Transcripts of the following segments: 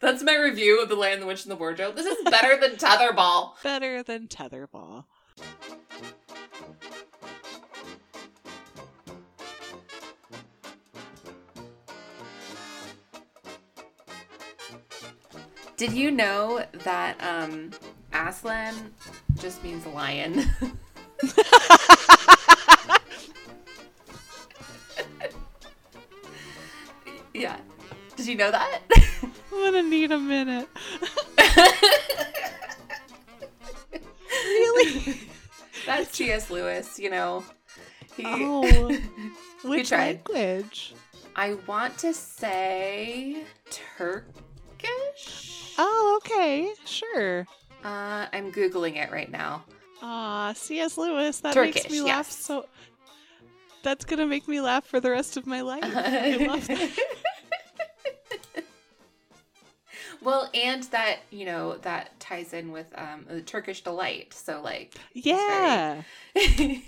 That's my review of The Lion, the Witch, and the Wardrobe. This is better than Tetherball. Better than Tetherball. Did you know that um, Aslan just means lion? yeah. Did you know that? I'm gonna need a minute. really? That's C.S. Lewis, you know. He, Oh, which tried. language? I want to say Turkish. Oh, okay, sure. Uh, I'm googling it right now. Ah, C.S. Lewis. That Turkish, makes me laugh yes. so. That's gonna make me laugh for the rest of my life. I love that. Well, and that you know that ties in with um the Turkish delight. So like, Yeah, very...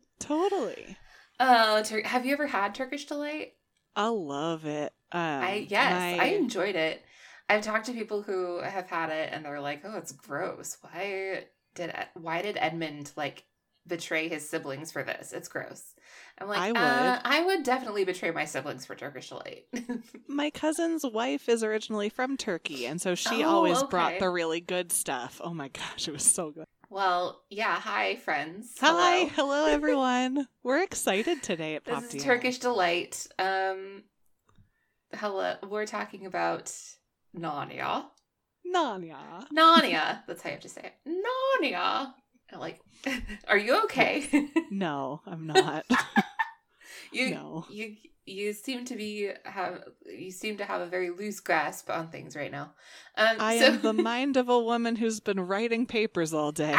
totally. oh, Tur- have you ever had Turkish delight? I love it. Um, I yes, my- I enjoyed it. I've talked to people who have had it, and they're like, "Oh, it's gross. Why did why did Edmund like betray his siblings for this? It's gross." I'm like, I would. Uh, I would definitely betray my siblings for Turkish delight. My cousin's wife is originally from Turkey, and so she Oh, always okay. brought the really good stuff. Oh my gosh, it was so good. well, yeah. Hi, friends. Hi, Hello. hello everyone. We're excited today at Pop This is Turkish delight. Um, hello. We're talking about Narnia. Nanya. Narnia. That's how you have to say it. Narnia. Like, are you okay? No, I'm not. you No. you you seem to be have you seem to have a very loose grasp on things right now. Um, I so- am the mind of a woman who's been writing papers all day.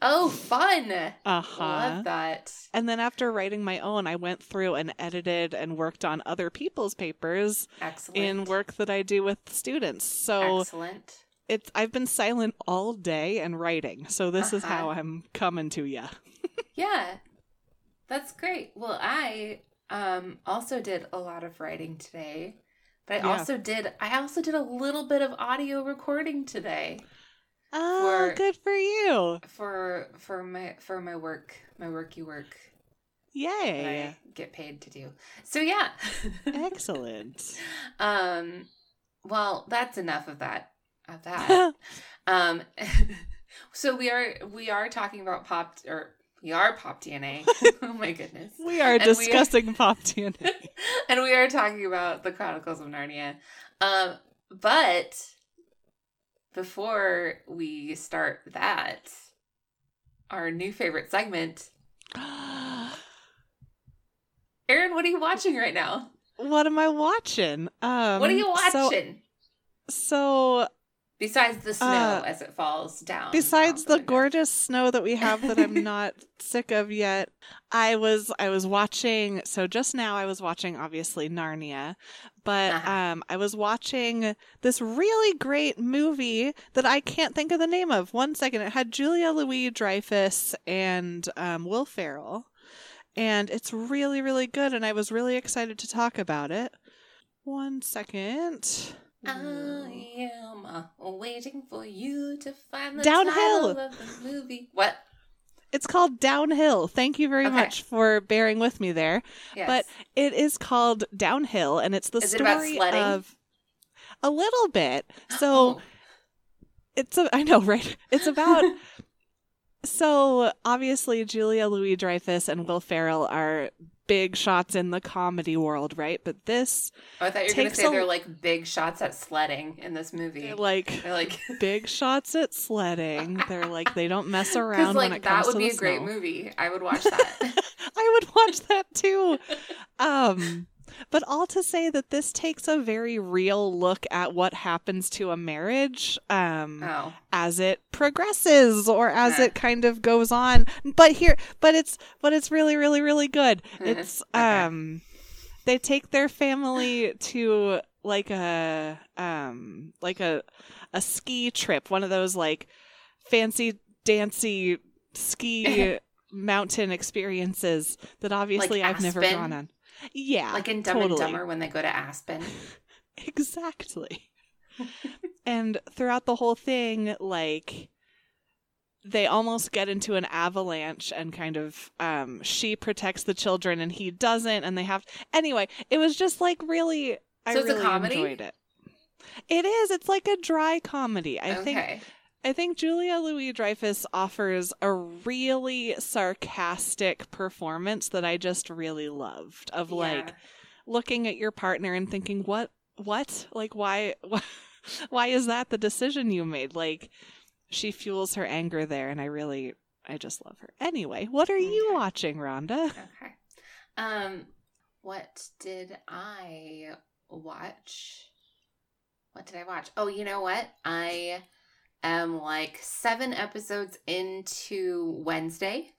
oh, fun! Uh huh. Love that. And then after writing my own, I went through and edited and worked on other people's papers Excellent. in work that I do with students. So Excellent. It's I've been silent all day and writing. So this is Uh-huh. how I'm coming to you. Yeah, that's great. Well, I um also did a lot of writing today, but I Yeah. also did I also did a little bit of audio recording today Oh, For- good for you! for for my for my work my worky work Yay! I get paid to do. So yeah. Excellent. um well, that's enough of that of that. um so we are we are talking about pop or we are pop DNA. oh my goodness. we are And we are- discussing pop DNA. and we are talking about the Chronicles of Narnia. Um, but before we start that, our new favorite segment, Aaron, what are you watching right now? what am I watching? Um, what are you so- watching? So, Besides the snow uh, as it falls down. besides the gorgeous snow that we have that I'm not sick of yet, I was I was watching. So just now I was watching obviously Narnia, but Uh-huh. um I was watching this really great movie that I can't think of the name of. One second, it had Julia Louis Dreyfus and um, Will Ferrell, and it's really really good, and I was really excited to talk about it. One second. I am uh, waiting for you to find the Downhill. title of the movie. What? It's called Downhill. Thank you very Okay. much for bearing with me there. Yes. But it is called Downhill, and it's the Is it story sledding? of a little bit. So Oh, it's a, I know, right? It's about. so obviously, Julia Louis Dreyfus and Will Ferrell are big shots in the comedy world, right? But this, Oh, I thought you were going to say a- they're like big shots at sledding in this movie. they're like They're like, big shots at sledding. They're like they don't mess around when like it that comes would to be a great movie. I would watch that. I would watch that too. Um, but all to say that this takes a very real look at what happens to a marriage um, oh, as it progresses or as it kind of goes on. But here, but it's but it's really really really good. It's Okay. um, they take their family to like a um like a a ski trip, one of those like fancy dancy ski mountain experiences that obviously I've never gone on. Yeah, like in Dumb totally. and Dumber when they go to Aspen. exactly. and throughout the whole thing, like they almost get into an avalanche and kind of um she protects the children and he doesn't and they have anyway it was just like really i So it's a really comedy? enjoyed it it is it's like a dry comedy i think okay. I think julia louis dreyfus offers a really sarcastic performance that i just really loved of like looking at your partner and thinking what what like why why is that the decision you made like she fuels her anger there and i really i just love her anyway what are you watching rhonda Okay. Um, what did I watch? What did I watch? Oh, you know what? I am like seven episodes into Wednesday.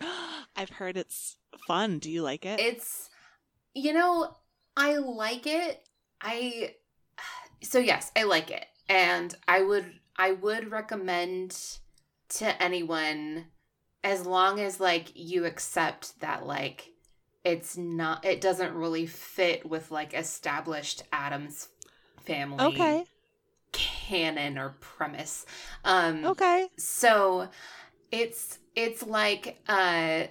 i've heard it's fun do you like it It's, you know, I like it. I, so yes, I like it, and I would, I would recommend to anyone as long as like you accept that like it's not, it doesn't really fit with like established Addams family okay canon or premise. Um, okay. so it's it's like uh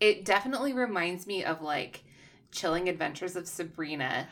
it definitely reminds me of like chilling adventures of sabrina.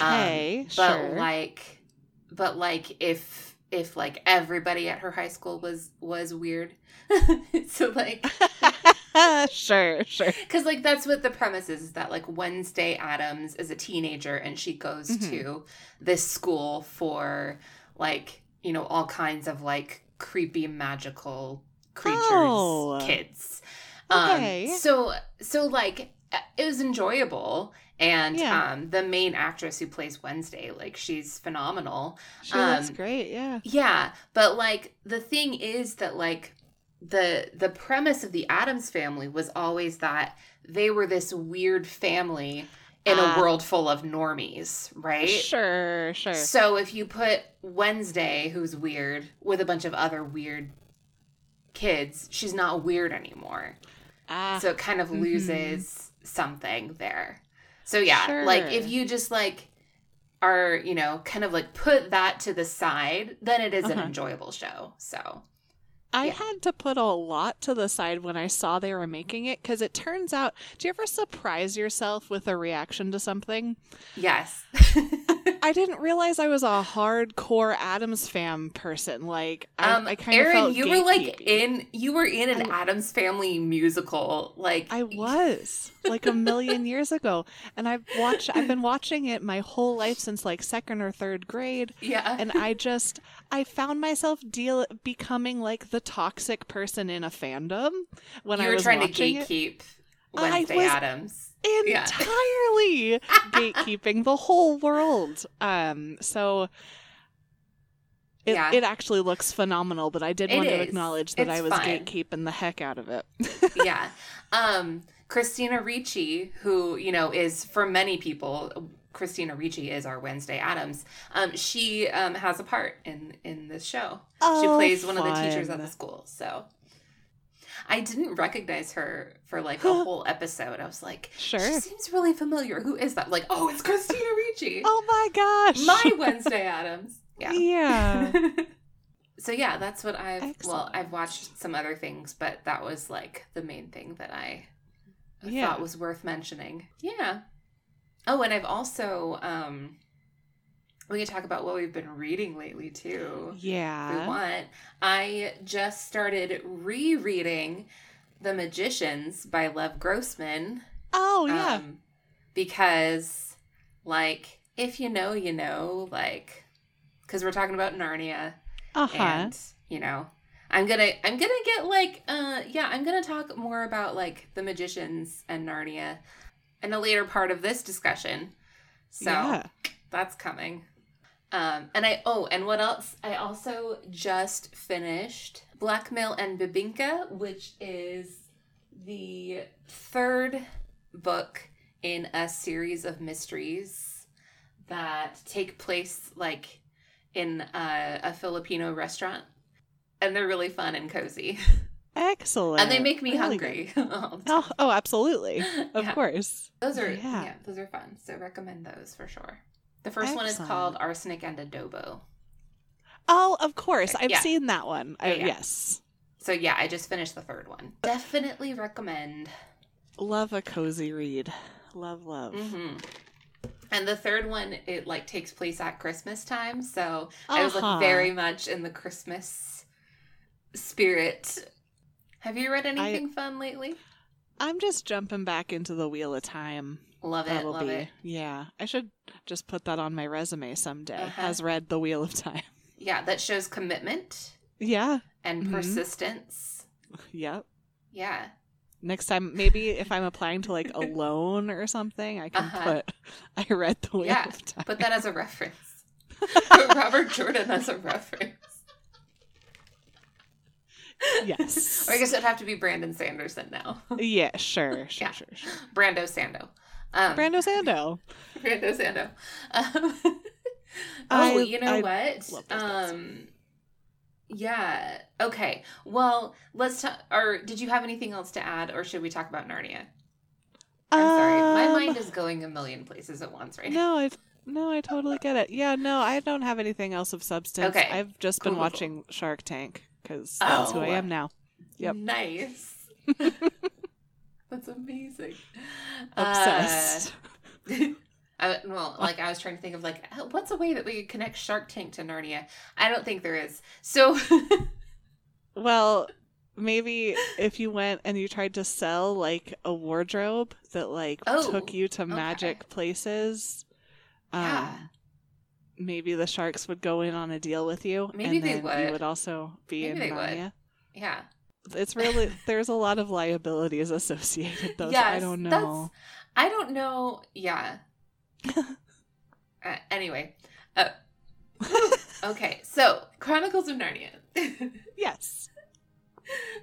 Okay Um, but sure. like but like if if like everybody at her high school was was weird. So like sure sure. Because like that's what the premise is, is that like wednesday addams is a teenager and she goes Mhm. to this school for like you know all kinds of like creepy magical creatures Oh. kids Okay. um so so like it was enjoyable and Yeah. um the main actress who plays wednesday like she's phenomenal she looks um, great yeah yeah, but like the thing is that like the the premise of the Addams family was always that they were this weird family in a world full of normies, right? sure sure So if you put Wednesday, who's weird, with a bunch of other weird kids, she's not weird anymore. ah So it kind of loses something there. So yeah, like if you just like are, you know, kind of like put that to the side, then it is an Uh-huh. enjoyable show. So I Yeah. had to put a lot to the side when I saw they were making it because it turns out. Do you ever surprise yourself with a reaction to something? yes. I didn't realize I was a hardcore Addams fan person. Like, I, um I kind of Erin, felt you were like in you were in an I- Addams family musical. Like I was like a million years ago, and I've watched. I've been watching it my whole life since like second or third grade, Yeah. and I just I found myself deal becoming like the toxic person in a fandom when you I were was trying to watching it. gatekeep I Wednesday was- Addams. Yeah. entirely gatekeeping the whole world. Um, so it, Yeah. it actually looks phenomenal, but I did It want to acknowledge that It's I was fun. gatekeeping the heck out of it. yeah. Um, Christina Ricci, who, you know, is for many people, Christina Ricci is our Wednesday Addams. Um, she um, has a part in in this show. she Oh, plays one of the teachers at the school. So I didn't recognize her for like a whole episode. I was like, Sure. she seems really familiar. Who is that? Like, oh, it's Christina Ricci. Oh my gosh. My Wednesday Addams. Yeah. Yeah. so yeah, that's what I've well, I've watched some other things, but that was like the main thing that I Yeah. thought was worth mentioning. Yeah. Oh, and I've also um we can talk about what we've been reading lately too. Yeah. we want. I just started rereading The Magicians by Lev Grossman. Oh yeah. Um, because, like, if you know, you know, like, because we're talking about Narnia, uh huh. and you know, I'm gonna, I'm gonna get like, uh, yeah, I'm gonna talk more about like the magicians and Narnia in a later part of this discussion. So yeah. that's coming. Um, and I oh, and what else? I also just finished Blackmail and Bibingka, which is the third book in a series of mysteries that take place like in a, a Filipino restaurant, and they're really fun and cozy, Excellent. and they make me Really hungry. Oh, oh, absolutely. Of Yeah. course. Those are Yeah. yeah. those are fun. So recommend those for sure. The first one is called Arsenic and Adobo. Oh, of course. I've Yeah. seen that one. I. Yes. So yeah, I just finished the third one. Definitely recommend. Love a cozy read. Love, love. hmm And the third one, it like takes place at Christmas time, so I was Uh-huh. like very much in the Christmas spirit. Have you read anything fun lately? I'm just jumping back into the Wheel of Time. Love it, That'll love be, it. yeah. I should just put that on my resume someday. Uh-huh. Has read the Wheel of Time. Yeah, that shows commitment Yeah. and Mhm. persistence. Yep. Yeah. Next time, maybe if I'm applying to like a loan or something, I can Uh-huh. put I read the Wheel Yeah, of Time. Put that as a reference. Put Robert Jordan as a reference. Yes. Or I guess it'd have to be Brandon Sanderson now. yeah, sure, sure, Yeah. sure, sure. Brando Sando. Um, Brando Sando. Brando Sando. Um, oh, I- you know I what? love those books. Um, yeah. Okay. Well, let's talk. Or did you have anything else to add, or should we talk about Narnia? I'm sorry, my Um, mind is going a million places at once right now. No, I no, I totally get it. Yeah, no, I don't have anything else of substance. Okay. I've just Cool, been cool, watching Shark Tank because that's who I Oh. am now. Yep. Nice. That's amazing. Obsessed. Uh, I, well, like I was trying to think of like oh, what's a way that we could connect Shark Tank to Narnia. I don't think there is. So well, maybe if you went and you tried to sell like a wardrobe that like Oh, took you to okay. magic places, um, Yeah. Maybe the sharks would go in on a deal with you. Maybe and they would. You would also be Maybe in they would. Narnia. yeah, It's really there's a lot of liabilities associated though. so I don't that's- know. I don't know. Yeah. uh, anyway, uh, okay. So Chronicles of Narnia. Yes.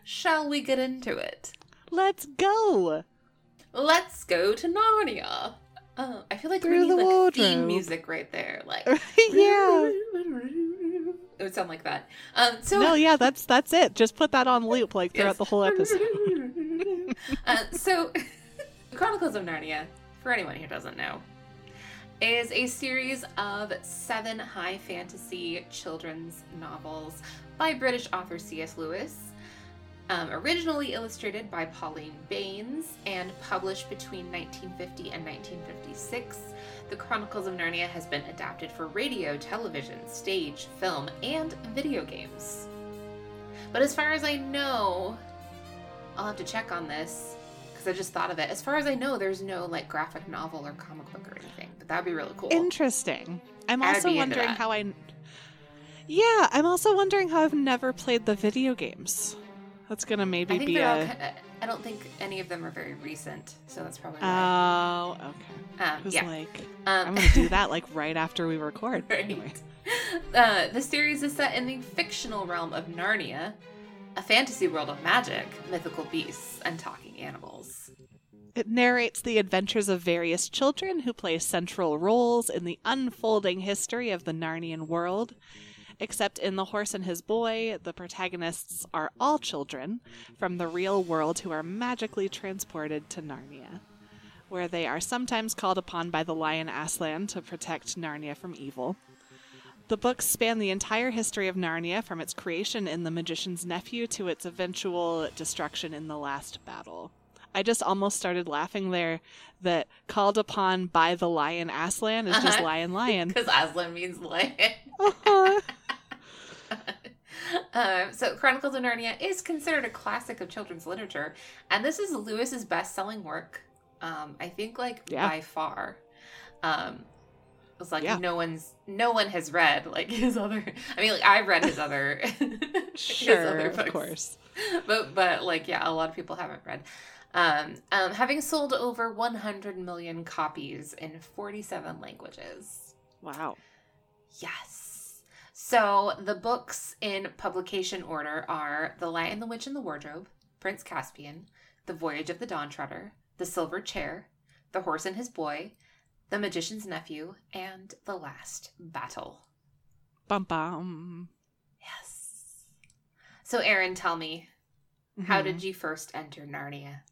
Shall we get into it? Let's go. Let's go to Narnia. Oh, I feel like Through the like theme music right there. Like yeah. it would sound like that. Um, so No, yeah, that's that's it. Just put that on loop like throughout Yes. the whole episode. uh, so, Chronicles of Narnia, for anyone who doesn't know, is a series of seven high fantasy children's novels by British author C.S. Lewis. Um, originally illustrated by Pauline Baynes and published between 1950 and 1956, The Chronicles of Narnia has been adapted for radio, television, stage, film, and video games. But as far as I know, I'll have to check on this because I just thought of it. As far as I know, there's no like graphic novel or comic book or anything, but that'd be really cool. Interesting. I'm I'd also wondering how I Yeah, I'm also wondering how I've never played the video games. That's gonna I maybe be all. a uh, I don't think any of them are very recent, so that's probably why. Oh, okay. um, Who's yeah. like Um, I'm gonna do that like right after we record. Right. Anyway. Uh, the series is set in the fictional realm of Narnia, a fantasy world of magic, mythical beasts, and talking animals. It narrates the adventures of various children who play central roles in the unfolding history of the Narnian world. Except in The Horse and His Boy, the protagonists are all children from the real world who are magically transported to Narnia, where they are sometimes called upon by the lion Aslan to protect Narnia from evil. The books span the entire history of Narnia from its creation in The Magician's Nephew to its eventual destruction in the last battle. I just almost started laughing there that called upon by the lion Aslan is just Uh-huh. lion lion. Because Aslan means lion. Uh-huh. Um, so, Chronicles of Narnia is considered a classic of children's literature, and this is Lewis's best-selling work. Um, I think, like Yeah. by far. Um, it's like Yeah. no one's, no one has read like his other. I mean, like I've read his other, his sure, other of course. but but like yeah, a lot of people haven't read. Um, um, having sold over 100 million copies in 47 languages. Wow. Yes. So the books in publication order are The Lion, the Witch, and the Wardrobe, Prince Caspian, The Voyage of the Dawn Treader, The Silver Chair, The Horse and His Boy, The Magician's Nephew, and The Last Battle. Bum bum. Yes. So, Aaron, tell me, how Mhm. did you first enter Narnia?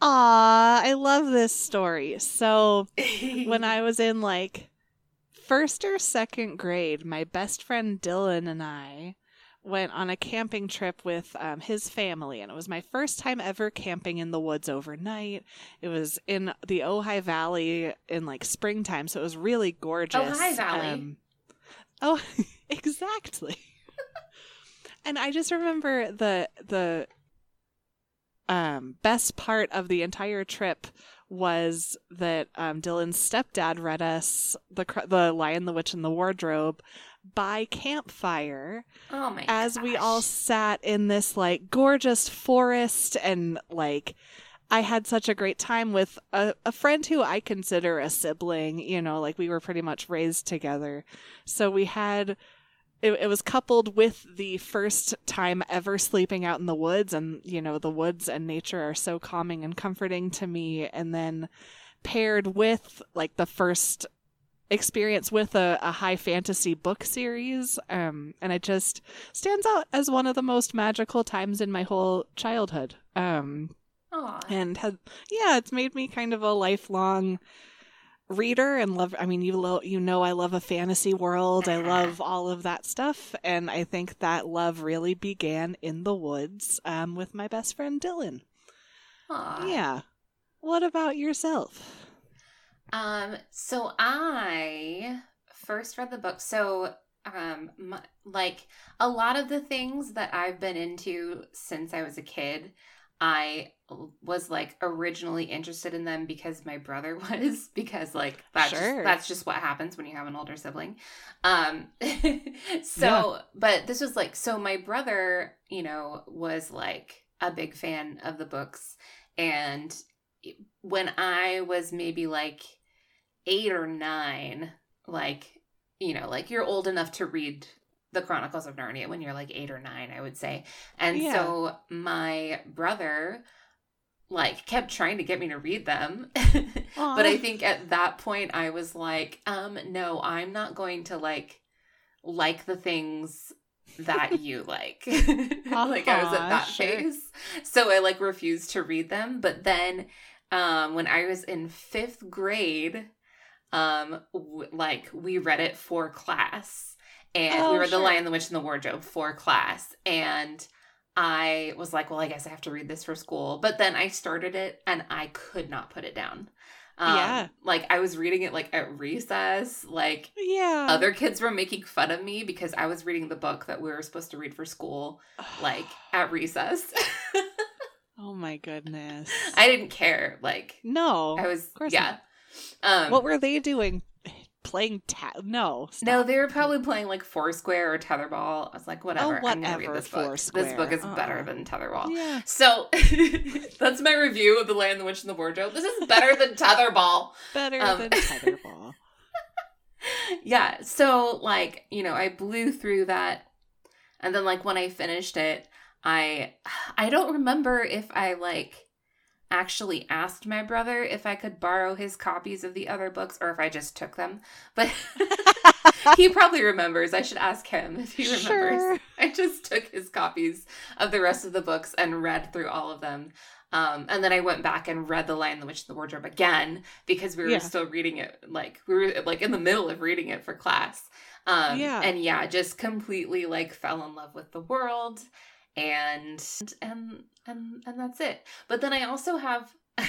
Aw, I love this story. So when I was in like first or second grade, my best friend Dylan and I went on a camping trip with um, his family, and it was my first time ever camping in the woods overnight. It was in the Ojai Valley in like springtime, so it was really gorgeous. Ojai Valley. Um, oh, exactly. and I just remember the the um, best part of the entire trip was that um, Dylan's stepdad read us the the Lion, the Witch, and the Wardrobe by campfire Oh my as we all sat in this like gorgeous forest and like I had such a great time with a, a friend who I consider a sibling, you know, like we were pretty much raised together. So we had it, it was coupled with the first time ever sleeping out in the woods and you know the woods and nature are so calming and comforting to me. And then paired with like the first experience with a, a high fantasy book series um and it just stands out as one of the most magical times in my whole childhood. Um and had yeah it's made me kind of a lifelong reader and love i mean you lo- you know i love a fantasy world. I love all of that stuff. And i think that love really began in the woods um with my best friend dylan. Aw. yeah. What about yourself? Um, so I first read the book. So, um, my, like a lot of the things that I've been into since I was a kid, I was like originally interested in them because my brother was because like that's Sure. just, that's just what happens when you have an older sibling. Um so Yeah. but this was like so my brother, you know, was like a big fan of the books and when I was maybe like 8 or 9, like you know, like you're old enough to read the Chronicles of Narnia when you're like eight or nine, I would say. And Yeah. so my brother like kept trying to get me to read them. But I think at that point I was like, um, no, I'm not going to like like the things that you like. like I was at that sure. phase. So I like refused to read them. But then um when I was in fifth grade, um w- like we read it for class. And Oh, we read The sure. Lion, the Witch, and the Wardrobe for class. And I was like, well, I guess I have to read this for school. But then I started it and I could not put it down. Um, Yeah. Like I was reading it like at recess. Like yeah other kids were making fun of me because I was reading the book that we were supposed to read for school, like at recess. oh my goodness I didn't care. Like no I was, of course yeah. Um, what were they doing playing ta- no No, they were probably playing like Foursquare or Tetherball. I was like, whatever. I'm gonna read Oh, whatever, this book. This book is better Uh-uh. than Tetherball. yeah So that's my review of The Lion, the Witch, and the Wardrobe. This is better than Tetherball. better Um, than tetherball yeah. So like, you know, I blew through that. And then like when I finished it, I I don't remember if I like actually asked my brother if I could borrow his copies of the other books or if I just took them. But he probably remembers. I should ask him if he remembers. Sure. I just took his copies of the rest of the books and read through all of them. Um, and then I went back and read The Lion, the Witch, and the Wardrobe again because we were Yeah. still reading it. Like we were like in the middle of reading it for class. Um, Yeah. And yeah, just completely like fell in love with the world, and and and and that's it. But then I also have, and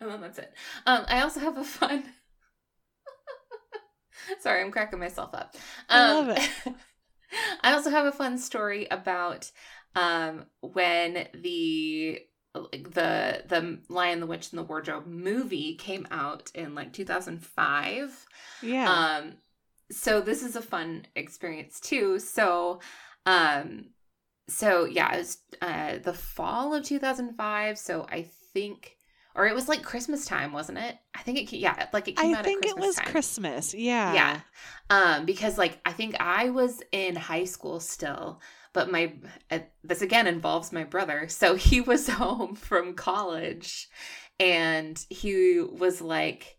then that's it. Um, I also have a fun. Sorry, I'm cracking myself up. I Um, love it. I also have a fun story about um, when the the the Lion, the Witch, and the Wardrobe movie came out in like 2005. yeah Um, so this is a fun experience too. So, um, so yeah, it was uh, the fall of 2005. So I think, or it was like Christmas time, wasn't it? I think it, yeah, like it came i out I think it was time. christmas yeah Yeah. Um, because like I think I was in high school still, but my uh, this again involves my brother. So he was home from college and he was like,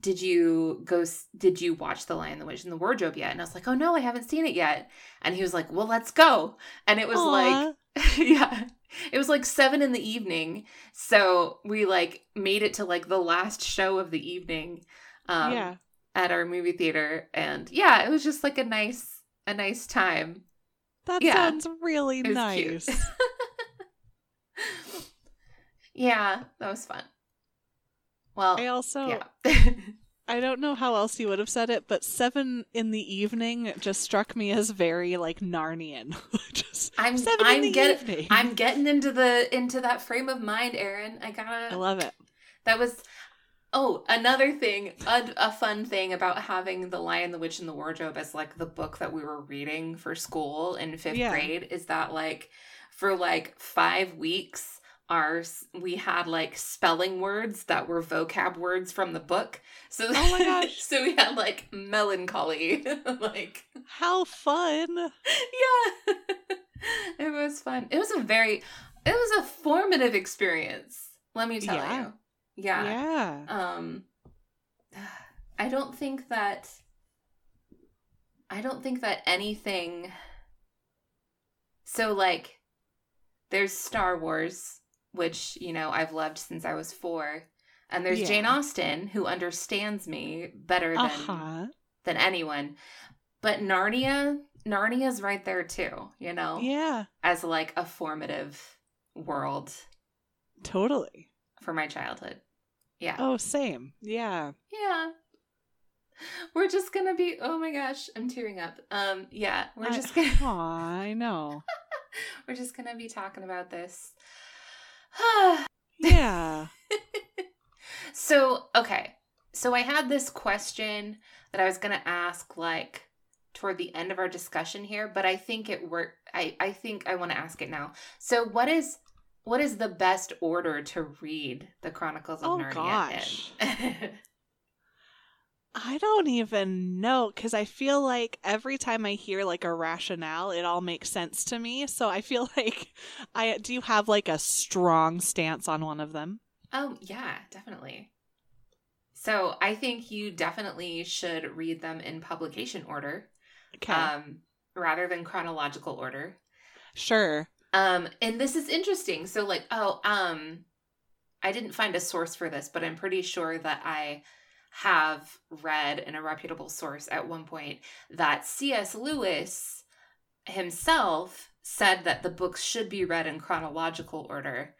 "Did you go did you watch The Lion, the Witch and the Wardrobe yet?" And I was like, "Oh no, I haven't seen it yet." And he was like, "Well, let's go." And it was like yeah. It was like seven in the evening. So we like made it to like the last show of the evening. Um, yeah at our movie theater, and yeah, it was just like a nice a nice time. That Yeah. sounds really nice. yeah, that was fun. Well, I also yeah. I don't know how else you would have said it, but seven in the evening just struck me as very like Narnian. just I'm seven I'm in the get- evening. I'm getting into the into that frame of mind, Aaron. I gotta I love it. That was oh another thing, a, a fun thing about having the Lion, the Witch, and the Wardrobe as like the book that we were reading for school in fifth Yeah. grade is that like for like five weeks our we had like spelling words that were vocab words from the book. So Oh my gosh. so we had like melancholy, like How fun. yeah, it was fun. It was a very it was a formative experience. Let me tell Yeah. you. Yeah. Yeah. Um I don't think that I don't think that anything so like there's Star Wars, which, you know, I've loved since I was 4, and there's Yeah. Jane Austen who understands me better than Uh-huh. than anyone. But Narnia, Narnia's right there too, you know, Yeah. as like a formative world Totally. for my childhood. Yeah. Oh, same. Yeah. Yeah. We're just gonna be oh my gosh, I'm tearing up. Um yeah, we're I- just gonna Aw, I know. we're just gonna be talking about this. Yeah. so, okay. So I had this question that I was gonna ask like toward the end of our discussion here, but I think it work I, I think I wanna ask it now. So what is what is the best order to read the Chronicles of Oh, Narnia gosh. in? I don't even know because I feel like every time I hear like a rationale, it all makes sense to me. So I feel like I do you have like a strong stance on one of them? Oh, yeah, definitely. So I think you definitely should read them in publication order Okay. um, rather than chronological order. sure. Um, and this is interesting. So, like, oh, um, I didn't find a source for this, but I'm pretty sure that I have read in a reputable source at one point that C.S. Lewis himself said that the books should be read in chronological order.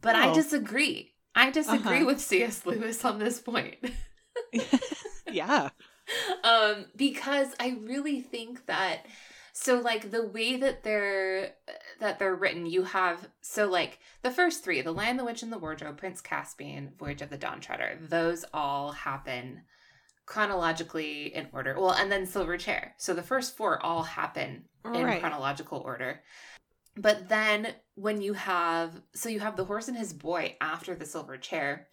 But I Oh. disagree. I disagree Uh-huh. with C.S. Lewis on this point. yeah. um because i really think that so like the way that they're that they're written you have so like the first three the lion the witch and the wardrobe prince caspian voyage of the dawn treader those all happen chronologically in order. Well and then silver chair. So the first four all happen in Right. chronological order. But then when you have so you have the horse and his boy after the silver chair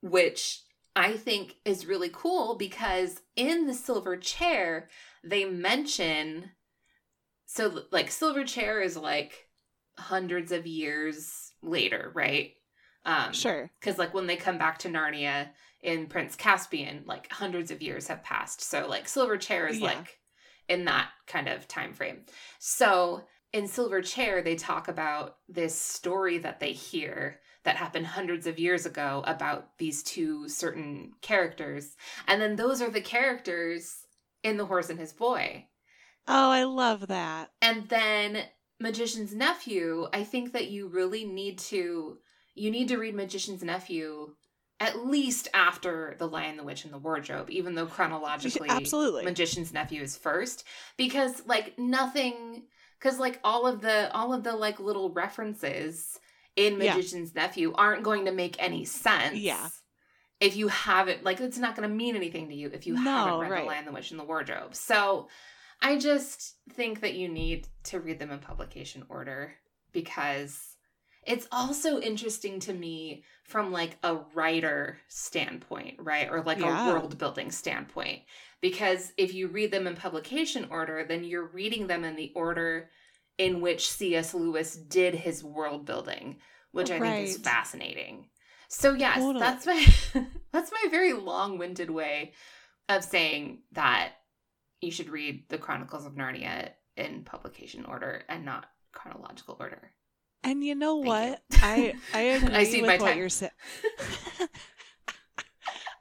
which I think is really cool because in the silver chair, they mention so like silver chair is like hundreds of years later, right? Um Sure. because like when they come back to Narnia in Prince Caspian, like hundreds of years have passed. So like Silver Chair is Yeah. like in that kind of time frame. So in Silver Chair, they talk about this story that they hear that happened hundreds of years ago about these two certain characters. And then those are the characters in The Horse and His Boy. Oh, I love that. And then Magician's Nephew, I think that you really need to you need to read Magician's Nephew at least after The Lion, the Witch, and the Wardrobe, even though chronologically Absolutely. Magician's Nephew is first. Because like nothing because like all of the all of the like little references in Yeah. Magician's Nephew aren't going to make any sense. Yeah. If you haven't like it's not gonna mean anything to you if you No, haven't read right. The Lion, the Witch, and the Wardrobe. So I just think that you need to read them in publication order because it's also interesting to me from like a writer standpoint, right? Or like Yeah. a world building standpoint. Because if you read them in publication order, then you're reading them in the order in which C.S. Lewis did his world building, which I think is fascinating. So yes, Totally. that's my that's my very long-winded way of saying that you should read the Chronicles of Narnia in publication order and not chronological order. And you know Thank what? you. I I agree I see with my what time. you're saying.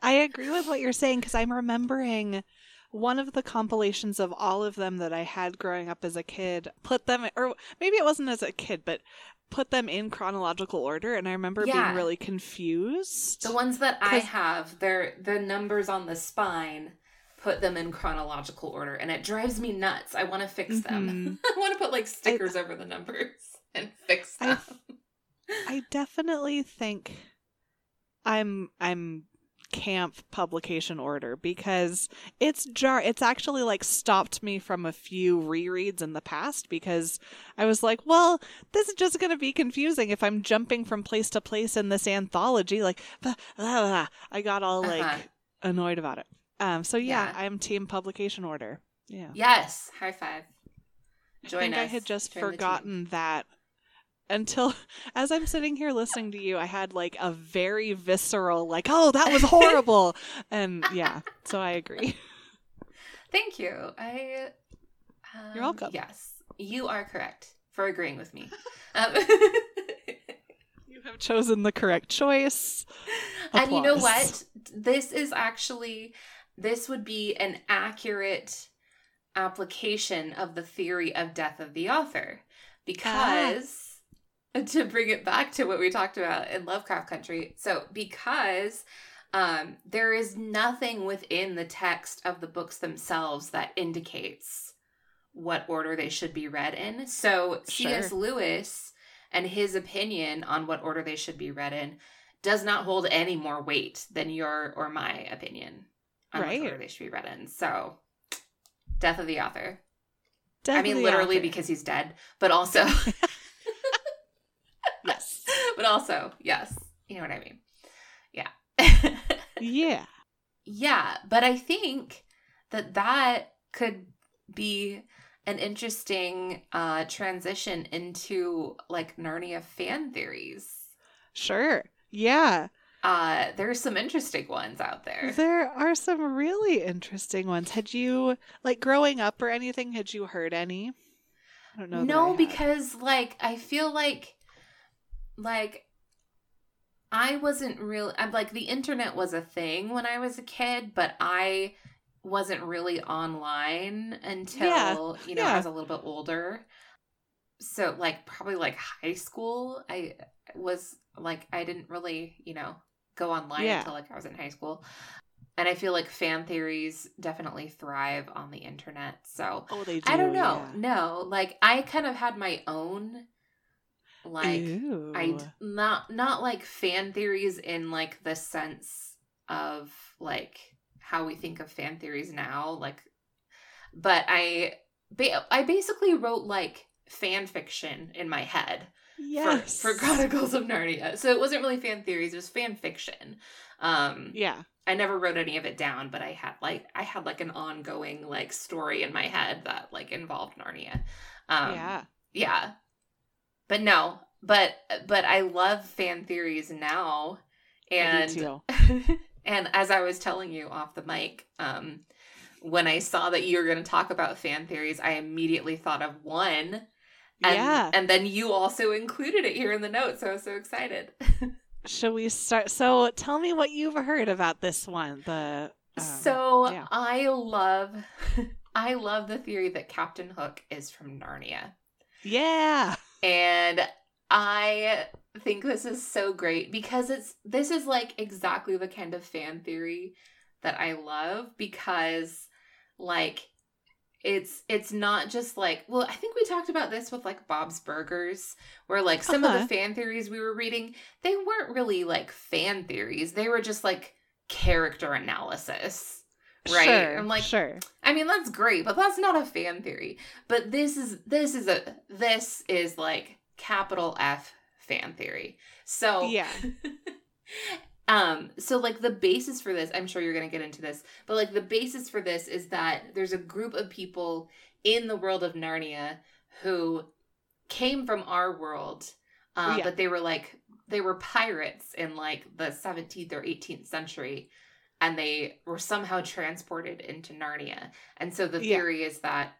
I agree with what you're saying because I'm remembering one of the compilations of all of them that I had growing up as a kid, put them, or maybe it wasn't as a kid, but put them in chronological order. And I remember Yeah. being really confused. The ones that I have, they're the numbers on the spine. Put them in chronological order, and it drives me nuts. I want to fix them. Mhm. I want to put like stickers over the numbers and fix I- them. I definitely think I'm I'm camp publication order because it's jar it's actually like stopped me from a few rereads in the past because I was like, well, this is just going to be confusing if I'm jumping from place to place in this anthology like blah, blah, blah. I got all like Uh-huh. annoyed about it. Um so yeah, Yeah. I'm team publication order. Yeah. Yes, high five. Join I think us. I had just Join forgotten that until as I'm sitting here listening to you, I had like a very visceral, like, oh, that was horrible. and yeah, so I agree. Thank you. I. Um, You're welcome. Yes, you are correct for agreeing with me. Um, You have chosen the correct choice. and you know what? This is actually this would be an accurate application of the theory of death of the author because to bring it back to what we talked about in Lovecraft Country. So because um, there is nothing within the text of the books themselves that indicates what order they should be read in. So C.S. Lewis and his opinion on what order they should be read in does not hold any more weight than your or my opinion on Right. they should be read in. So, death of the author. Death I mean, literally author. because he's dead, but also, yes, but also, yes, you know what I mean. Yeah. yeah, Yeah, but I think that that could be an interesting uh transition into like Narnia fan theories. sure, yeah. Uh there's some interesting ones out there. There are some really interesting ones. Had you like growing up or anything? Had you heard any? I don't know. no, because like I feel like like I wasn't really, I'm like the internet was a thing when I was a kid, but I wasn't really online until, Yeah, you know, yeah. I was a little bit older. So like probably like high school, I was like I didn't really, you know, go online Yeah. until like I was in high school. And I feel like fan theories definitely thrive on the internet. So oh, they do. I don't know. yeah. No, like I kind of had my own like. I not not like fan theories in like the sense of like how we think of fan theories now, like but I ba- I basically wrote like fan fiction in my head yes for, for Chronicles of Narnia. So it wasn't really fan theories, it was fan fiction. Um Yeah. I never wrote any of it down, but I had like I had like an ongoing like story in my head that like involved Narnia. Um, yeah. yeah, but no, but but I love fan theories now, and and as I was telling you off the mic, um, when I saw that you were going to talk about fan theories, I immediately thought of one. And, yeah. and then you also included it here in the notes, so I was so excited. Shall we start? So tell me what you've heard about this one. The um, so yeah. I love I love the theory that Captain Hook is from Narnia. yeah. And I think this is so great because it's this is like exactly the kind of fan theory that I love because like it's it's not just like well I think we talked about this with like Bob's Burgers where like some of Uh-huh. the fan theories we were reading they weren't really like fan theories they were just like character analysis right Sure. I'm like sure. I mean that's great, but that's not a fan theory. But this is this is a this is like capital F fan theory. So Yeah. um so like the basis for this, I'm sure you're going to get into this, but like the basis for this is that there's a group of people in the world of Narnia who came from our world. Uh, Yeah. but they were like they were pirates in like the 17th or 18th century and they were somehow transported into Narnia. And so the Yeah. theory is that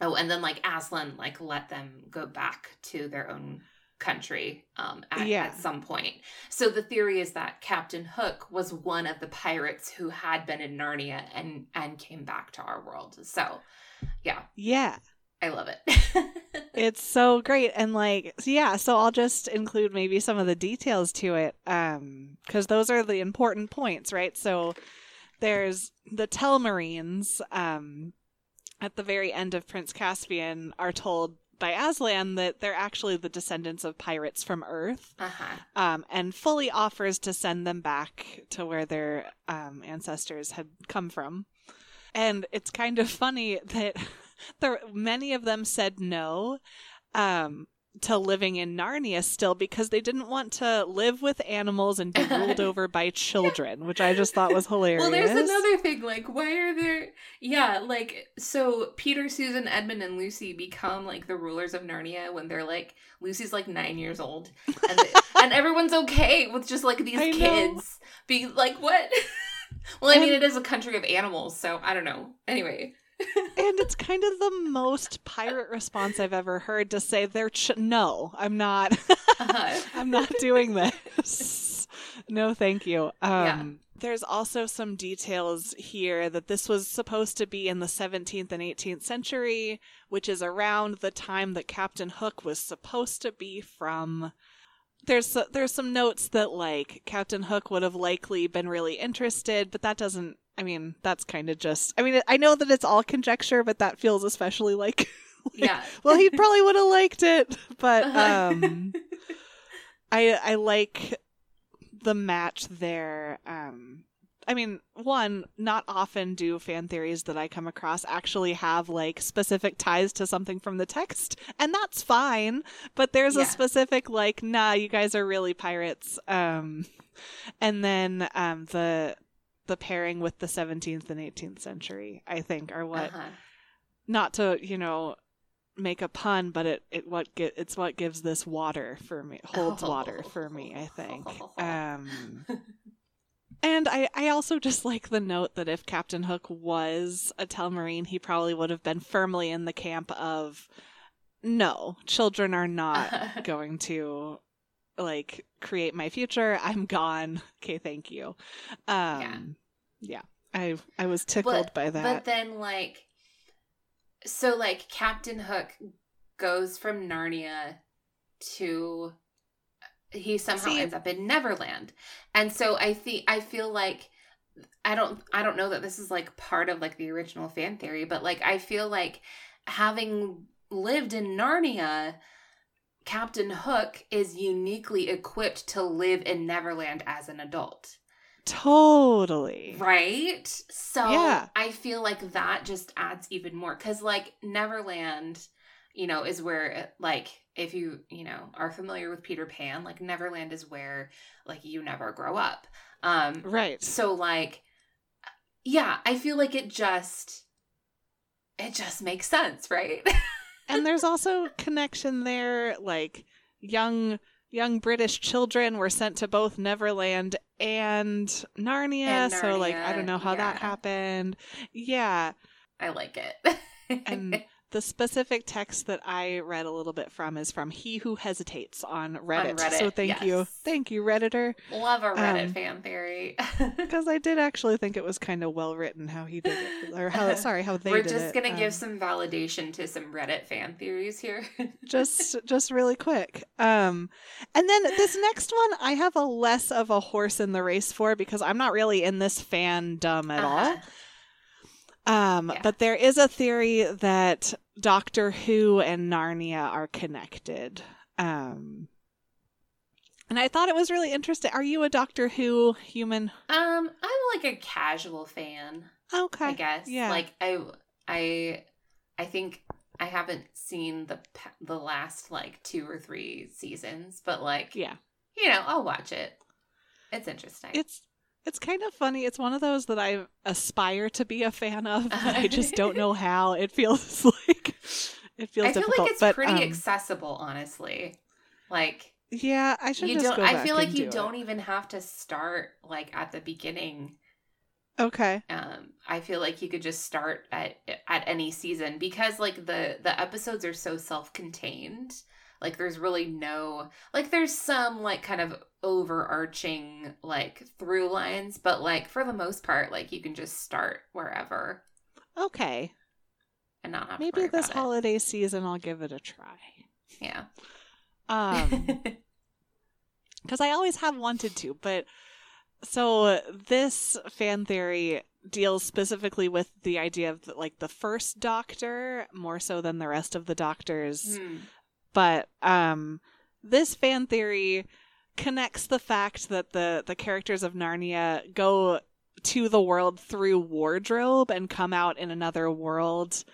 oh, and then like Aslan like let them go back to their own country um, at, Yeah. at some point. So the theory is that Captain Hook was one of the pirates who had been in Narnia and and came back to our world. So Yeah. Yeah, I love it. It's so great and like yeah, so I'll just include maybe some of the details to it um cuz those are the important points, right? So there's the Telmarines um at the very end of Prince Caspian are told by Aslan that they're actually the descendants of pirates from Earth. uh-huh. um, and fully offers to send them back to where their um, ancestors had come from. And it's kind of funny that there many of them said no um, to living in Narnia still because they didn't want to live with animals and be ruled over by children, which I just thought was hilarious. Well, there's another thing. Like, why are there? Yeah, like so. Peter, Susan, Edmund, and Lucy become like the rulers of Narnia when they're like Lucy's like nine years old, and they- and everyone's okay with just like these I know. kids being like what? well, I mean, it is a country of animals, so I don't know. Anyway, and it's kind of the most pirate response I've ever heard to say they're ch- no, I'm not. uh, I'm not doing this. no, thank you. Um, Yeah. There's also some details here that this was supposed to be in the 17th and 18th century, which is around the time that Captain Hook was supposed to be from. There's there's some notes that like Captain Hook would have likely been really interested, but that doesn't. I mean, that's kind of just. I mean, I know that it's all conjecture, but that feels especially like. yeah. well, he probably would have liked it, but Uh-huh. um. I I like the match there. Um, I mean, one, not often do fan theories that I come across actually have like specific ties to something from the text, and that's fine. But there's Yeah. a specific like, nah, you guys are really pirates. Um, and then um the the pairing with the 17th and 18th century, I think, are what Uh-huh. not to you know make a pun but it, it what gi- it's what gives this water for me holds water for me i think um and i i also just like the note that if captain hook was a telmarine he probably would have been firmly in the camp of no children are not going to like create my future i'm gone. Okay thank you. Um yeah, i i was tickled But- by that. But then, like, so like Captain Hook goes from Narnia to he somehow See- ends up in Neverland, and so I think I feel like I don't I don't know that this is like part of like the original fan theory, but like I feel like having lived in Narnia. Captain Hook is uniquely equipped to live in Neverland as an adult. totally Right? So Yeah. I feel like that just adds even more cuz like Neverland, you know, is where like if you, you know, are familiar with Peter Pan, like Neverland is where like you never grow up. Um right so like yeah, I feel like it just it just makes sense, right? and there's also connection there like young young british children were sent to both neverland and narnia, And so like i don't know how that happened. Yeah. I like it. and the specific text that i read a little bit from is from he who hesitates on reddit, Reddit, so thank you thank you redditor Love a Reddit Um, fan theory. because i did actually think it was kind of well written how he did it or how sorry how they did it. We're just gonna Um, give some validation to some Reddit fan theories here. just just really quick um and then this next one i have a less of a horse in the race for because i'm not really in this fandom at Uh-huh. all um Yeah. but there is a theory that doctor who and narnia are connected um and i thought it was really interesting are you a doctor who human Um, I'm like a casual fan, okay I guess. yeah Like I, I, I think I haven't seen the the last like two or three seasons, but like yeah you know, I'll watch it. It's interesting. it's it's kind of funny. It's one of those that I aspire to be a fan of, but I just don't know how. It feels like it feels I feel difficult. like it's but, pretty um, accessible, honestly. Like yeah, I should you just don't. I feel like you do don't even have to start like at the beginning Okay. um i feel like you could just start at at any season because like the the episodes are so self-contained Like there's really no like there's some like kind of overarching like through lines, but like for the most part, like you can just start wherever Okay. and not have Maybe this about it. holiday season I'll give it a try. Yeah. Um because I always have wanted to, but so this fan theory deals specifically with the idea of like the first doctor more so than the rest of the doctors. Hmm. But um this fan theory connects the fact that the the characters of Narnia go to the world through wardrobe and come out in another world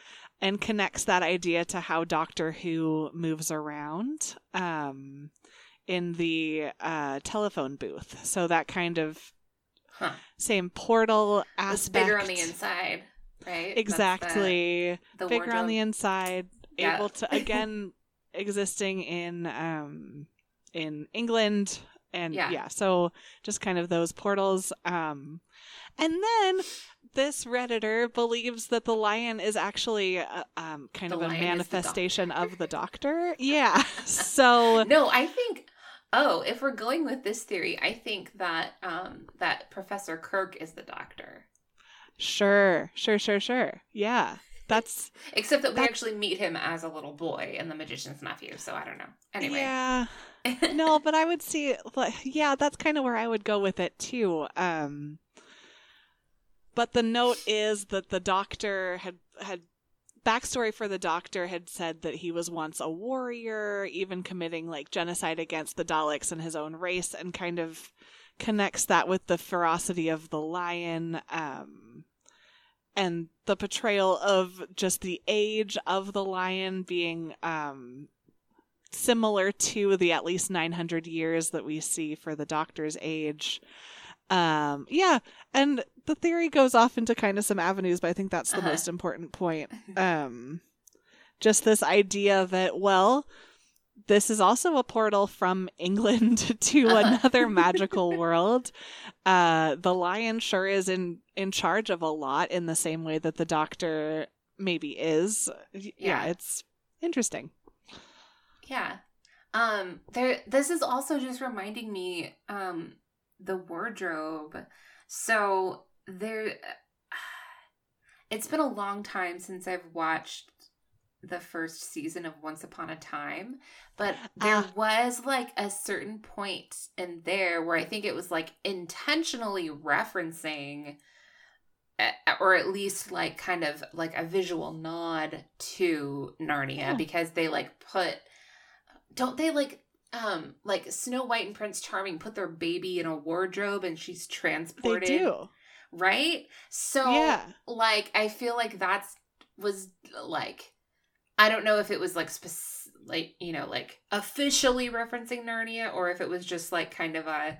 and connects that idea to how Doctor Who moves around um, in the uh, telephone booth. So that kind of Huh. same portal It's aspect. bigger on the inside, right? That's the- Exactly. The, bigger on the inside, Yeah. able to again existing in um in England and Yeah. yeah. so just kind of those portals um and then this redditor believes that the lion is actually uh, um kind The of a is the manifestation of the doctor yeah so No, I think. Oh, if we're going with this theory, I think that um that Professor Kirk is the Doctor. sure sure sure sure yeah that's Except that we actually meet him as a little boy in The Magician's Nephew, so I don't know. Anyway. yeah no, but I would see like yeah, that's kind of where I would go with it too. Um but the note is that the doctor had had backstory for the doctor had said that he was once a warrior, even committing like genocide against the Daleks and his own race and kind of connects that with the ferocity of the lion um and the portrayal of just the age of the lion being um similar to the at least 900 years that we see for the doctor's age. Um, yeah, and the theory goes off into kind of some avenues, but I think that's the Uh-huh. most important point. Um, just this idea that, well, this is also a portal from England to Uh-huh. another magical world. Uh, the lion sure is in in charge of a lot in the same way that the doctor maybe is. Yeah Yeah. it's interesting. Yeah. Um there this is also just reminding me um the wardrobe. So there it's been a long time since I've watched the first season of Once Upon a Time, but there Ah. was like a certain point in there where I think it was like intentionally referencing uh, or at least like kind of like a visual nod to Narnia Yeah. because they like put don't they like um like Snow White and Prince Charming put their baby in a wardrobe and she's transported. They do. right so yeah. like I feel like that's was like I don't know if it was like spec- like you know like officially referencing Narnia or if it was just like kind of a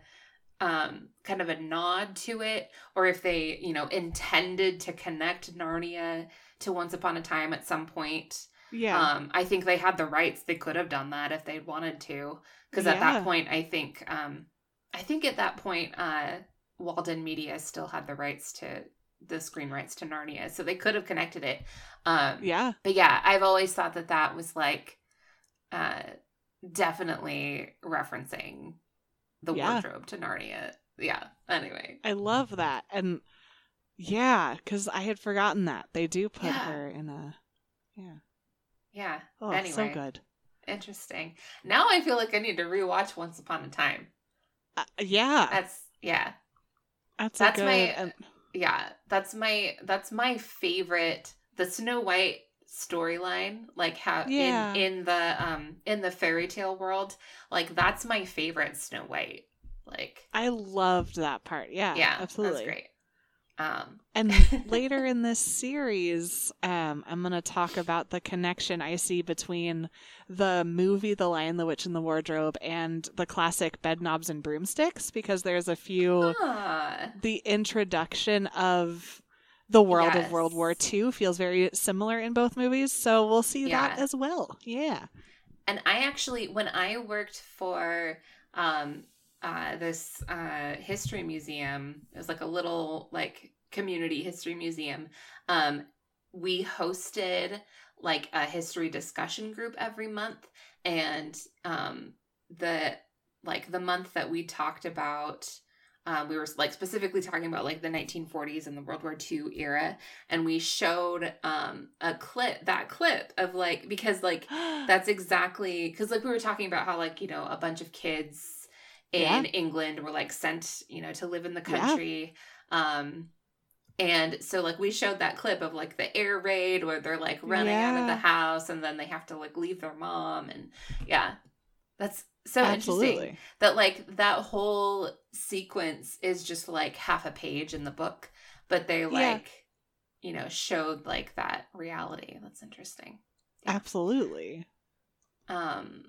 um kind of a nod to it or if they you know intended to connect Narnia to Once Upon a Time at some point Yeah. um I think they had the rights they could have done that if they wanted to because at Yeah. that point I think um I think at that point uh Walden Media still had the rights to the screen rights to Narnia so they could have connected it um yeah. but yeah I've always thought that that was like uh definitely referencing the Yeah. wardrobe to Narnia yeah anyway I love that. And yeah, because I had forgotten that. They do put Yeah. her in a. Yeah. yeah Oh, anyway so good. interesting now I feel like I need to rewatch Once Upon a Time Uh, yeah. that's yeah That's, that's a good. my- and- yeah that's my that's my favorite the snow white storyline like how Yeah. in in the um in the fairy tale world like that's my favorite snow white like I loved that part. Yeah. yeah Absolutely. that's great um And later in this series, um, I'm going to talk about the connection I see between the movie The Lion, the Witch, and the Wardrobe and the classic Bedknobs and Broomsticks because there's a few. ah, The introduction of the world of World War II feels very similar in both movies, so we'll see that as well. Yeah. and i actually when i worked for um uh this uh history museum. It was like a little like community history museum. Um we hosted like a history discussion group every month. And um the like the month that we talked about um, we were like specifically talking about like the 1940s and the World War II era, and we showed um, a clip, that clip of like because like that's exactly because like we were talking about how like you know a bunch of kids in Yeah. England were like sent you know to live in the country, um, and so like we showed that clip of like the air raid where they're like running out of the house and then they have to like leave their mom and yeah, that's so interesting that like that whole sequence is just like half a page in the book but they like you know showed like that reality. That's interesting. Absolutely. um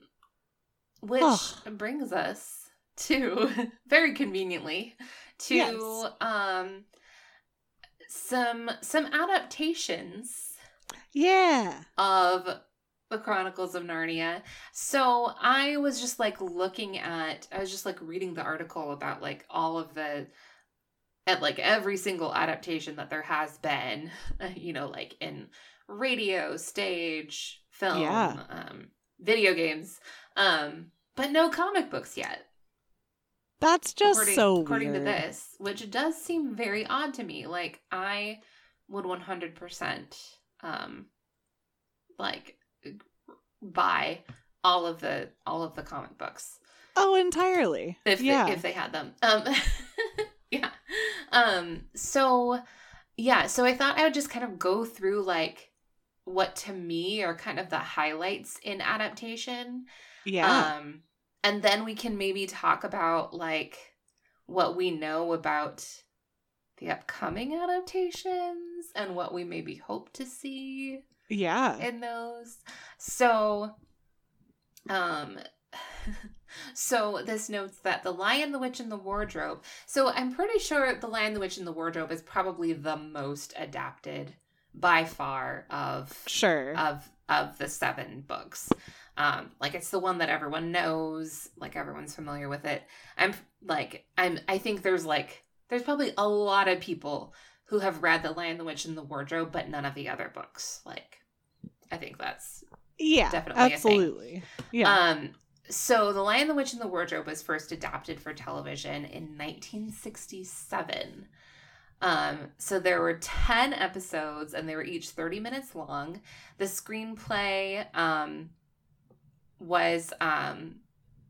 which Ugh. brings us to very conveniently to Yes. um some some adaptations Yeah. of the Chronicles of Narnia. So I was just like looking at, I was just like reading the article about like all of the, at like every single adaptation that there has been, you know, like in radio, stage, film, Yeah. um, video games, um, but no comic books yet. That's just according, so according weird. to this, which does seem very odd to me. Like I would one hundred percent, um, like buy all of the all of the comic books Oh, entirely. if yeah. they, if they had them. Um, yeah. Um. So yeah. So I thought I would just kind of go through like what to me are kind of the highlights in adaptation yeah. um, and then we can maybe talk about like what we know about the upcoming adaptations and what we maybe hope to see yeah. in those. So, um, so this notes that the Lion, the Witch, and the Wardrobe. So I'm pretty sure the Lion, the Witch, and the Wardrobe is probably the most adapted by far of Sure. of of the seven books. Um, like it's the one that everyone knows, like everyone's familiar with it. I'm like I'm I think there's like there's probably a lot of people who have read The Lion, the Witch, and the Wardrobe, but none of the other books. Like I think that's yeah. definitely. Absolutely. Yeah. um so The Lion, the Witch, and the Wardrobe was first adapted for television in 1967. Um, so there were 10 episodes and they were each 30 minutes long. The screenplay um was um